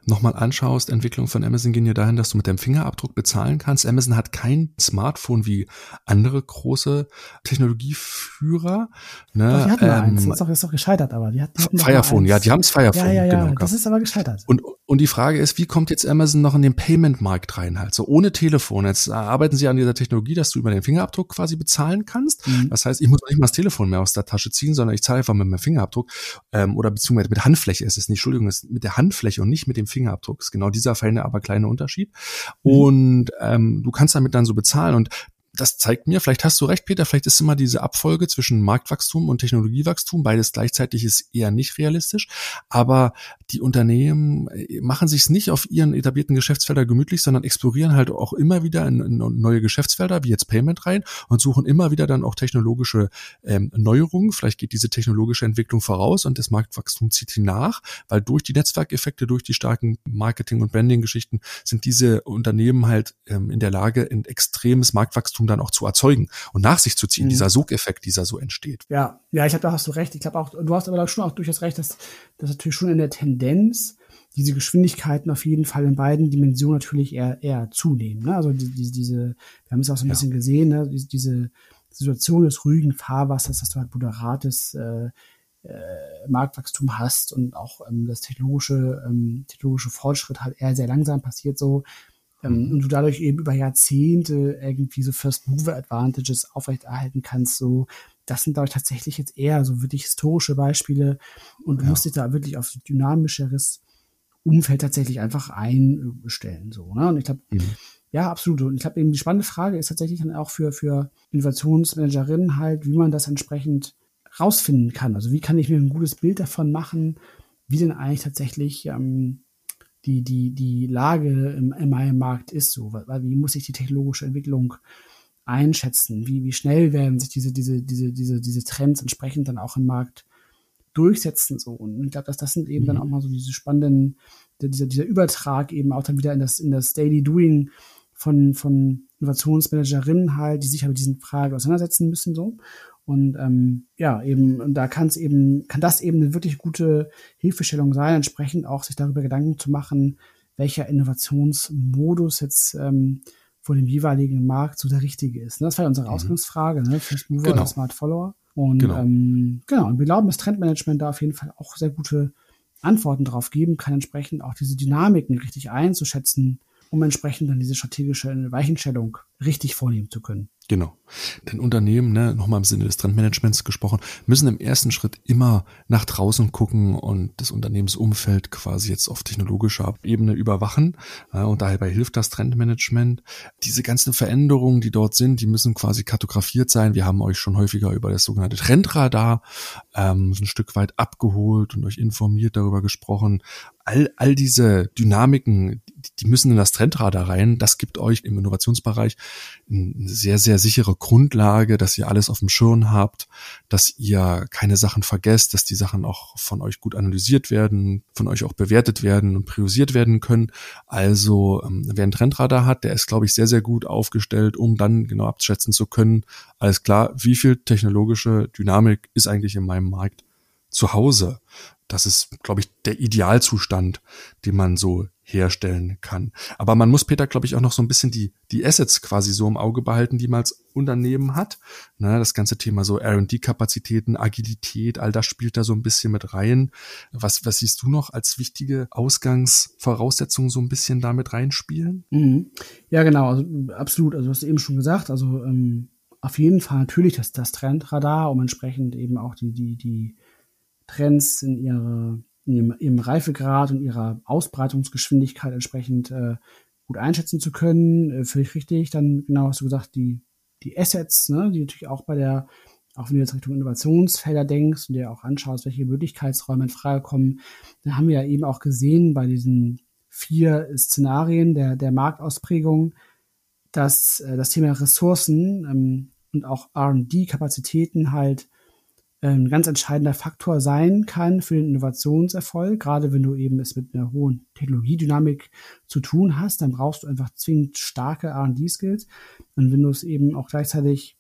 nochmal anschaust, Entwicklung von Amazon gehen ja dahin, dass du mit deinem Fingerabdruck bezahlen kannst. Amazon hat kein Smartphone wie andere große Technologieführer. Ne? Doch, die hatten ähm, eins, das ist doch, ist doch gescheitert, aber die hatten, die hatten Firephone, ja, die haben es Firephone. Ja, ja, ja, genau, das ist aber gescheitert. Und, und die Frage ist, wie kommt jetzt Amazon noch in den Payment-Markt rein halt? So ohne Telefon. Jetzt arbeiten sie an dieser Technologie, dass du über den Fingerabdruck quasi bezahlen kannst. Mhm. Das heißt, ich muss nicht mal das Telefon mehr aus der Tasche ziehen, sondern ich zahle einfach mit meinem Fingerabdruck ähm, oder beziehungsweise mit Handfläche ist es nicht, Entschuldigung, ist mit der Handfläche und nicht mit dem Fingerabdruck. Fingerabdruck. Ist genau dieser feine, aber kleine Unterschied. Mhm. Und ähm, du kannst damit dann so bezahlen. Und das zeigt mir, vielleicht hast du recht, Peter, vielleicht ist immer diese Abfolge zwischen Marktwachstum und Technologiewachstum, beides gleichzeitig ist eher nicht realistisch, aber die Unternehmen äh, machen sich nicht auf ihren etablierten Geschäftsfelder gemütlich, sondern explorieren halt auch immer wieder in, neue Geschäftsfelder, wie jetzt Payment rein und suchen immer wieder dann auch technologische ähm, Neuerungen. Vielleicht geht diese technologische Entwicklung voraus und das Marktwachstum zieht sie nach, weil durch die Netzwerkeffekte, durch die starken Marketing- und Branding-Geschichten sind diese Unternehmen halt ähm, in der Lage, ein extremes Marktwachstum dann auch zu erzeugen und nach sich zu ziehen, mhm. dieser Sogeffekt, dieser so entsteht. Ja, ja, ich glaube, da hast du recht. Ich glaube auch, du hast aber schon auch durchaus recht, dass das natürlich schon in der Tendenz diese Geschwindigkeiten auf jeden Fall in beiden Dimensionen natürlich eher, eher zunehmen. Ne? Also die, die, diese, wir haben es auch so ein ja. bisschen gesehen, ne? diese, diese Situation des ruhigen Fahrwassers, dass du halt moderates äh, äh, Marktwachstum hast und auch ähm, das technologische, ähm, technologische Fortschritt halt eher sehr langsam passiert so. Ähm, mhm. und du dadurch eben über Jahrzehnte irgendwie so First Mover Advantages aufrechterhalten kannst, so das sind, glaube ich, tatsächlich jetzt eher so wirklich historische Beispiele und du ja. musst dich da wirklich auf dynamischeres Umfeld tatsächlich einfach einstellen. So, ne? Und ich glaube, mhm. ja, absolut. Und ich glaube, eben die spannende Frage ist tatsächlich dann auch für, für Innovationsmanagerinnen halt, wie man das entsprechend rausfinden kann. Also wie kann ich mir ein gutes Bild davon machen, wie denn eigentlich tatsächlich ähm, die, die, die Lage im, in meinem Markt ist, so, weil, wie muss ich die technologische Entwicklung einschätzen? Wie, wie schnell werden sich diese, diese, diese, diese, diese Trends entsprechend dann auch im Markt durchsetzen, so. Und ich glaube, dass das sind eben mhm. dann auch mal so diese spannenden, dieser, dieser Übertrag eben auch dann wieder in das, in das Daily Doing von, von Innovationsmanagerinnen halt, die sich halt mit diesen Fragen auseinandersetzen müssen, so. Und ähm, ja, eben, da kann es eben, kann das eben eine wirklich gute Hilfestellung sein, entsprechend auch sich darüber Gedanken zu machen, welcher Innovationsmodus jetzt ähm, vor dem jeweiligen Markt so der richtige ist. Ne? Das war ja unsere mhm. Ausgangsfrage, ne? First Mover genau. oder Smart Follower. Und genau. Ähm, genau, und wir glauben, dass Trendmanagement da auf jeden Fall auch sehr gute Antworten drauf geben kann, entsprechend auch diese Dynamiken richtig einzuschätzen, um entsprechend dann diese strategische Weichenstellung richtig vornehmen zu können. Genau. Denn Unternehmen, ne, nochmal im Sinne des Trendmanagements gesprochen, müssen im ersten Schritt immer nach draußen gucken und das Unternehmensumfeld quasi jetzt auf technologischer Ebene überwachen. Und dabei hilft das Trendmanagement. Diese ganzen Veränderungen, die dort sind, die müssen quasi kartografiert sein. Wir haben euch schon häufiger über das sogenannte Trendradar ähm, ein Stück weit abgeholt und euch informiert darüber gesprochen. All, all diese Dynamiken, die müssen in das Trendradar rein. Das gibt euch im Innovationsbereich eine sehr, sehr sichere Grundlage, dass ihr alles auf dem Schirm habt, dass ihr keine Sachen vergesst, dass die Sachen auch von euch gut analysiert werden, von euch auch bewertet werden und priorisiert werden können. Also ähm, wer einen Trendradar hat, der ist, glaube ich, sehr, sehr gut aufgestellt, um dann genau abschätzen zu können, alles klar, wie viel technologische Dynamik ist eigentlich in meinem Markt zu Hause. Das ist, glaube ich, der Idealzustand, den man so herstellen kann. Aber man muss Peter, glaube ich, auch noch so ein bisschen die, die Assets quasi so im Auge behalten, die man als Unternehmen hat. Ne, das ganze Thema so R&D-Kapazitäten, Agilität, all das spielt da so ein bisschen mit rein. Was, was siehst du noch als wichtige Ausgangsvoraussetzungen so ein bisschen damit reinspielen? Mhm. Ja, genau, also, absolut. Also du hast eben schon gesagt, also ähm, auf jeden Fall natürlich das, das Trendradar, um entsprechend eben auch die, die, die Trends in ihrer in ihrem, ihrem Reifegrad und ihrer Ausbreitungsgeschwindigkeit entsprechend äh, gut einschätzen zu können. Äh, völlig richtig. Dann genau hast du gesagt, die, die Assets, ne, die natürlich auch bei der, auch wenn du jetzt Richtung Innovationsfelder denkst und dir auch anschaust, welche Möglichkeitsräume in Frage kommen, dann haben wir ja eben auch gesehen bei diesen vier Szenarien der, der Marktausprägung, dass äh, das Thema Ressourcen ähm, und auch R&D-Kapazitäten halt ein ganz entscheidender Faktor sein kann für den Innovationserfolg. Gerade wenn du eben es mit einer hohen Technologiedynamik zu tun hast, dann brauchst du einfach zwingend starke R&D-Skills. Und wenn du es eben auch gleichzeitig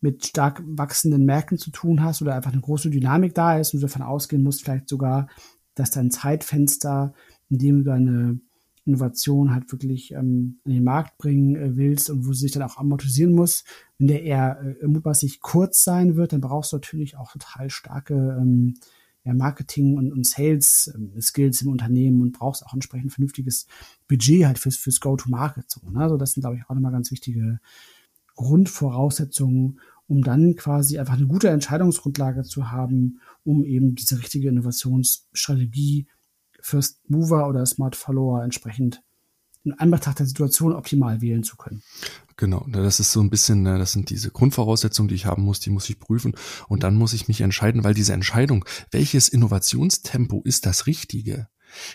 mit stark wachsenden Märkten zu tun hast oder einfach eine große Dynamik da ist und du davon ausgehen musst, vielleicht sogar, dass dein Zeitfenster, in dem du deine Innovation halt wirklich ähm, an den Markt bringen äh, willst und wo sie sich dann auch amortisieren muss, wenn der eher äh, mutmaßlich kurz sein wird, dann brauchst du natürlich auch total starke ähm, ja, Marketing und, und Sales ähm, Skills im Unternehmen und brauchst auch entsprechend vernünftiges Budget halt fürs, fürs Go-to-Market. So, ne? Also das sind, glaube ich, auch nochmal ganz wichtige Grundvoraussetzungen, um dann quasi einfach eine gute Entscheidungsgrundlage zu haben, um eben diese richtige Innovationsstrategie First Mover oder Smart Follower entsprechend in Anbetracht der Situation optimal wählen zu können. Genau, das ist so ein bisschen, das sind diese Grundvoraussetzungen, die ich haben muss, die muss ich prüfen und dann muss ich mich entscheiden, weil diese Entscheidung, welches Innovationstempo ist das richtige,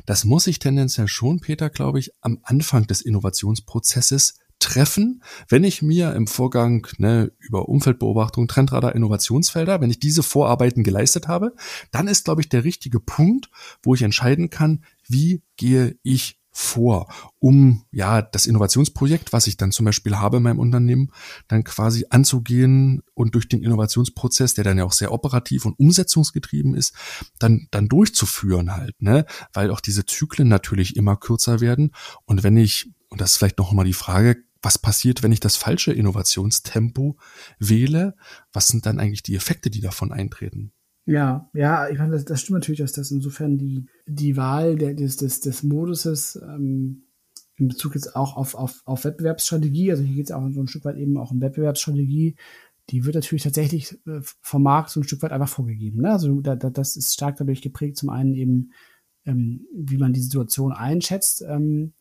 das muss ich tendenziell schon, Peter, glaube ich, am Anfang des Innovationsprozesses treffen, wenn ich mir im Vorgang ne, über Umfeldbeobachtung, Trendradar, Innovationsfelder, wenn ich diese Vorarbeiten geleistet habe, dann ist, glaube ich, der richtige Punkt, wo ich entscheiden kann, wie gehe ich vor, um ja das Innovationsprojekt, was ich dann zum Beispiel habe in meinem Unternehmen, dann quasi anzugehen und durch den Innovationsprozess, der dann ja auch sehr operativ und umsetzungsgetrieben ist, dann dann durchzuführen halt, ne, weil auch diese Zyklen natürlich immer kürzer werden. Und wenn ich und das ist vielleicht noch mal die Frage, was passiert, wenn ich das falsche Innovationstempo wähle? Was sind dann eigentlich die Effekte, die davon eintreten? Ja, ja, ich meine, das, das stimmt natürlich, dass das insofern die, die Wahl der, des, des, des Moduses ähm, in Bezug jetzt auch auf, auf, auf Wettbewerbsstrategie, also hier geht es auch so ein Stück weit eben auch um Wettbewerbsstrategie, die wird natürlich tatsächlich äh, vom Markt so ein Stück weit einfach vorgegeben. Ne? Also da, da, das ist stark dadurch geprägt, zum einen eben, ähm, wie man die Situation einschätzt, ähm,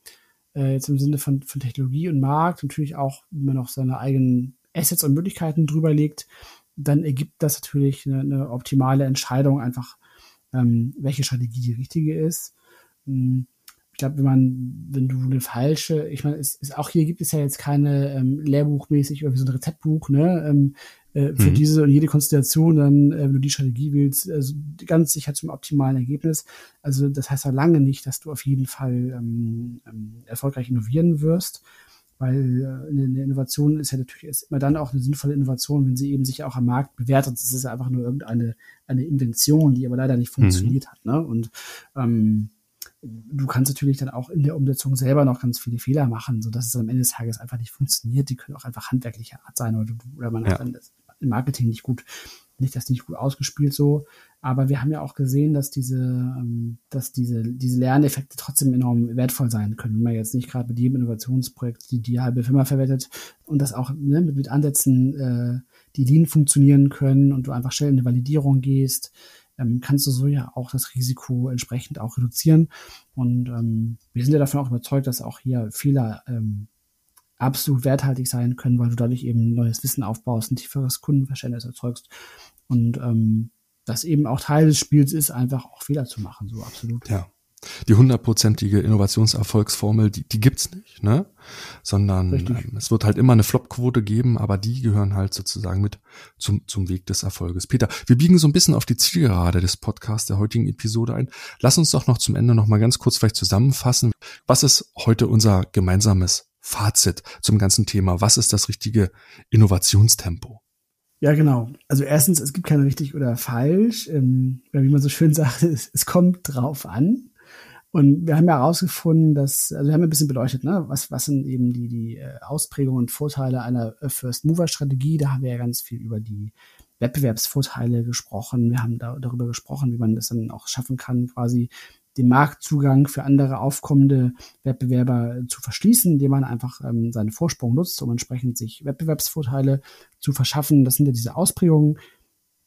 äh, jetzt im Sinne von, von Technologie und Markt, natürlich auch, wie man auch seine eigenen Assets und Möglichkeiten drüber legt, dann ergibt das natürlich eine, eine optimale Entscheidung, einfach ähm, welche Strategie die richtige ist. Hm, ich glaube, wenn man, wenn du eine falsche, ich meine, es ist auch hier gibt es ja jetzt keine ähm, Lehrbuchmäßig irgendwie so ein Rezeptbuch, ne? Ähm, äh, für mhm. diese und jede Konstellation dann, äh, wenn du die Strategie wählst, also ganz sicher zum optimalen Ergebnis. Also das heißt ja lange nicht, dass du auf jeden Fall ähm, ähm, erfolgreich innovieren wirst, weil äh, eine Innovation ist ja natürlich ist immer dann auch eine sinnvolle Innovation, wenn sie eben sich auch am Markt bewertet. Das ist ja einfach nur irgendeine eine Invention, die aber leider nicht mhm. funktioniert mhm. hat. Ne? Und ähm, du kannst natürlich dann auch in der Umsetzung selber noch ganz viele Fehler machen, sodass es am Ende des Tages einfach nicht funktioniert. Die können auch einfach handwerklicher Art sein oder, oder man ja. hat dann im Marketing nicht gut, nicht das nicht gut ausgespielt so. Aber wir haben ja auch gesehen, dass diese, ähm, dass diese, diese Lerneffekte trotzdem enorm wertvoll sein können. Wenn man jetzt nicht gerade mit jedem Innovationsprojekt die, die halbe Firma verwettet und das auch ne, mit, mit Ansätzen, äh, die Lean funktionieren können und du einfach schnell in eine Validierung gehst, ähm, kannst du so ja auch das Risiko entsprechend auch reduzieren. Und ähm, wir sind ja davon auch überzeugt, dass auch hier Fehler ähm, absolut werthaltig sein können, weil du dadurch eben neues Wissen aufbaust, ein tieferes Kundenverständnis erzeugst und ähm, das eben auch Teil des Spiels ist, einfach auch Fehler zu machen, so absolut. Ja die hundertprozentige Innovationserfolgsformel, die, die gibt's nicht, ne? Sondern ähm, es wird halt immer eine Flopquote geben, aber die gehören halt sozusagen mit zum, zum Weg des Erfolges. Peter, wir biegen so ein bisschen auf die Zielgerade des Podcasts der heutigen Episode ein. Lass uns doch noch zum Ende noch mal ganz kurz vielleicht zusammenfassen. Was ist heute unser gemeinsames Fazit zum ganzen Thema? Was ist das richtige Innovationstempo? Ja, genau. Also erstens, es gibt keine richtig oder falsch. Ähm, wie man so schön [LAUGHS] sagt, es, es kommt drauf an. Und wir haben ja herausgefunden, dass, also wir haben ein bisschen beleuchtet, ne, was, was sind eben die, die äh, Ausprägungen und Vorteile einer äh, First-Mover-Strategie. Da haben wir ja ganz viel über die Wettbewerbsvorteile gesprochen. Wir haben da, darüber gesprochen, wie man das dann auch schaffen kann, quasi den Marktzugang für andere aufkommende Wettbewerber zu verschließen, indem man einfach ähm, seinen Vorsprung nutzt, um entsprechend sich Wettbewerbsvorteile zu verschaffen. Das sind ja diese Ausprägungen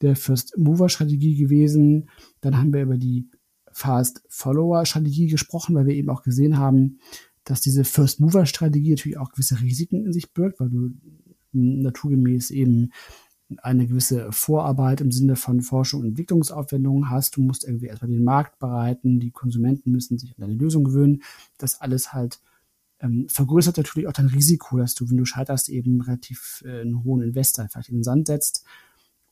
der First-Mover-Strategie gewesen. Dann haben wir über die Fast-Follower-Strategie gesprochen, weil wir eben auch gesehen haben, dass diese First-Mover-Strategie natürlich auch gewisse Risiken in sich birgt, weil du naturgemäß eben eine gewisse Vorarbeit im Sinne von Forschung und Entwicklungsaufwendungen hast. Du musst irgendwie erstmal den Markt bereiten, die Konsumenten müssen sich an deine Lösung gewöhnen. Das alles halt ähm, vergrößert natürlich auch dein Risiko, dass du, wenn du scheiterst, eben relativ äh, einen hohen Investor vielleicht in den Sand setzt.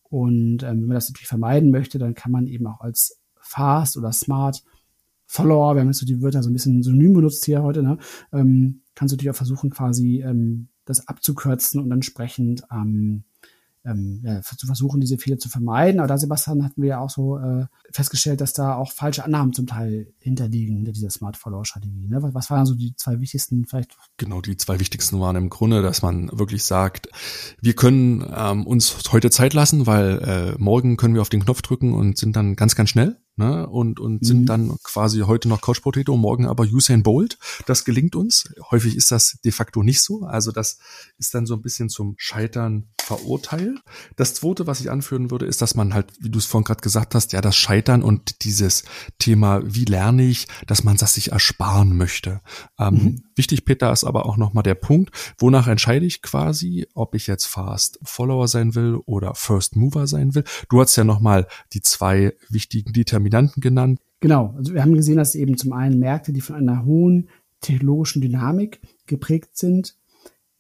Und ähm, wenn man das natürlich vermeiden möchte, dann kann man eben auch als fast oder smart Follower, wir haben jetzt so die Wörter so ein bisschen synonym benutzt hier heute, ne? ähm, kannst du natürlich auch versuchen, quasi ähm, das abzukürzen und entsprechend ähm, ähm, zu versuchen, diese Fehler zu vermeiden. Aber da, Sebastian, hatten wir ja auch so äh, festgestellt, dass da auch falsche Annahmen zum Teil hinterliegen hinter dieser Smart Follower-Strategie. Ne? Was, was waren so die zwei wichtigsten vielleicht? Genau, die zwei wichtigsten waren im Grunde, dass man wirklich sagt, wir können ähm, uns heute Zeit lassen, weil äh, morgen können wir auf den Knopf drücken und sind dann ganz, ganz schnell ne? und, und mhm. sind dann quasi heute noch Couch Potato, morgen aber Usain Bolt. Das gelingt uns. Häufig ist das de facto nicht so. Also das ist dann so ein bisschen zum Scheitern verurteilt. Das zweite, was ich anführen würde, ist, dass man halt, wie du es vorhin gerade gesagt hast, ja, das Scheitern und dieses Thema, wie lerne ich, dass man das sich ersparen möchte. Ähm, mhm. Wichtig, Peter, ist aber auch nochmal der Punkt, wonach entscheide ich quasi, ob ich jetzt Fast Follower sein will oder First Mover sein will. Du hast ja nochmal die zwei wichtigen Determinanten genannt. Genau, also wir haben gesehen, dass eben zum einen Märkte, die von einer hohen technologischen Dynamik geprägt sind,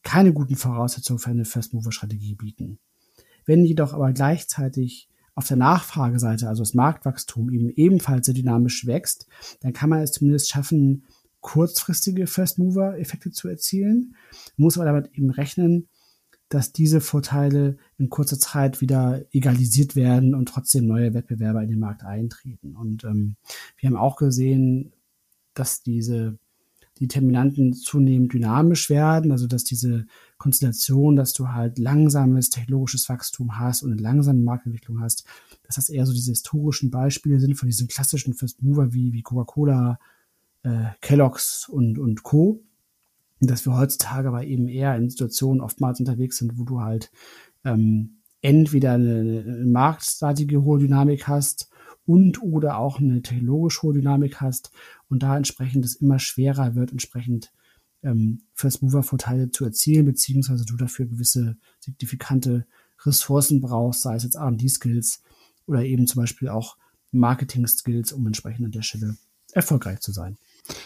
keine guten Voraussetzungen für eine First-Mover-Strategie bieten. Wenn jedoch aber gleichzeitig auf der Nachfrageseite, also das Marktwachstum eben ebenfalls sehr dynamisch wächst, dann kann man es zumindest schaffen, kurzfristige First-Mover-Effekte zu erzielen, muss aber damit eben rechnen, dass diese Vorteile in kurzer Zeit wieder egalisiert werden und trotzdem neue Wettbewerber in den Markt eintreten. Und ähm, wir haben auch gesehen, dass diese Determinanten zunehmend dynamisch werden, also dass diese Konstellation, dass du halt langsames technologisches Wachstum hast und eine langsame Marktentwicklung hast, dass das eher so diese historischen Beispiele sind von diesen klassischen First Mover wie, wie Coca-Cola, äh, Kellogg's und, und Co. Dass wir heutzutage aber eben eher in Situationen oftmals unterwegs sind, wo du halt ähm, entweder eine, eine marktseitige hohe Dynamik hast und oder auch eine technologische hohe Dynamik hast und da entsprechend es immer schwerer wird, entsprechend ähm, First Mover Vorteile zu erzielen, beziehungsweise du dafür gewisse signifikante Ressourcen brauchst, sei es jetzt R&D Skills oder eben zum Beispiel auch Marketing Skills, um entsprechend an der Stelle erfolgreich zu sein.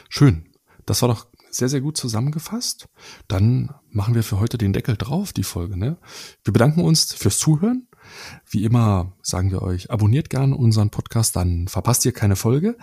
Schön. Das war doch sehr, sehr gut zusammengefasst. Dann machen wir für heute den Deckel drauf, die Folge. Ne? Wir bedanken uns fürs Zuhören. Wie immer sagen wir euch, abonniert gerne unseren Podcast, dann verpasst ihr keine Folge.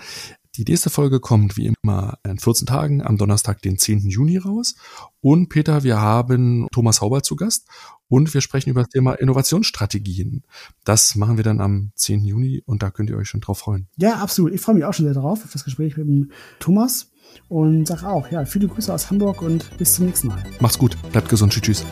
Die nächste Folge kommt wie immer in 14 Tagen am Donnerstag, den 10. Juni raus. Und Peter, wir haben Thomas Hauber zu Gast und wir sprechen über das Thema Innovationsstrategien. Das machen wir dann am 10. Juni und da könnt ihr euch schon drauf freuen. Ja, absolut. Ich freue mich auch schon sehr drauf, auf das Gespräch mit dem Thomas und sage auch, ja, viele Grüße aus Hamburg und bis zum nächsten Mal. Macht's gut, bleibt gesund, tschüss. tschüss.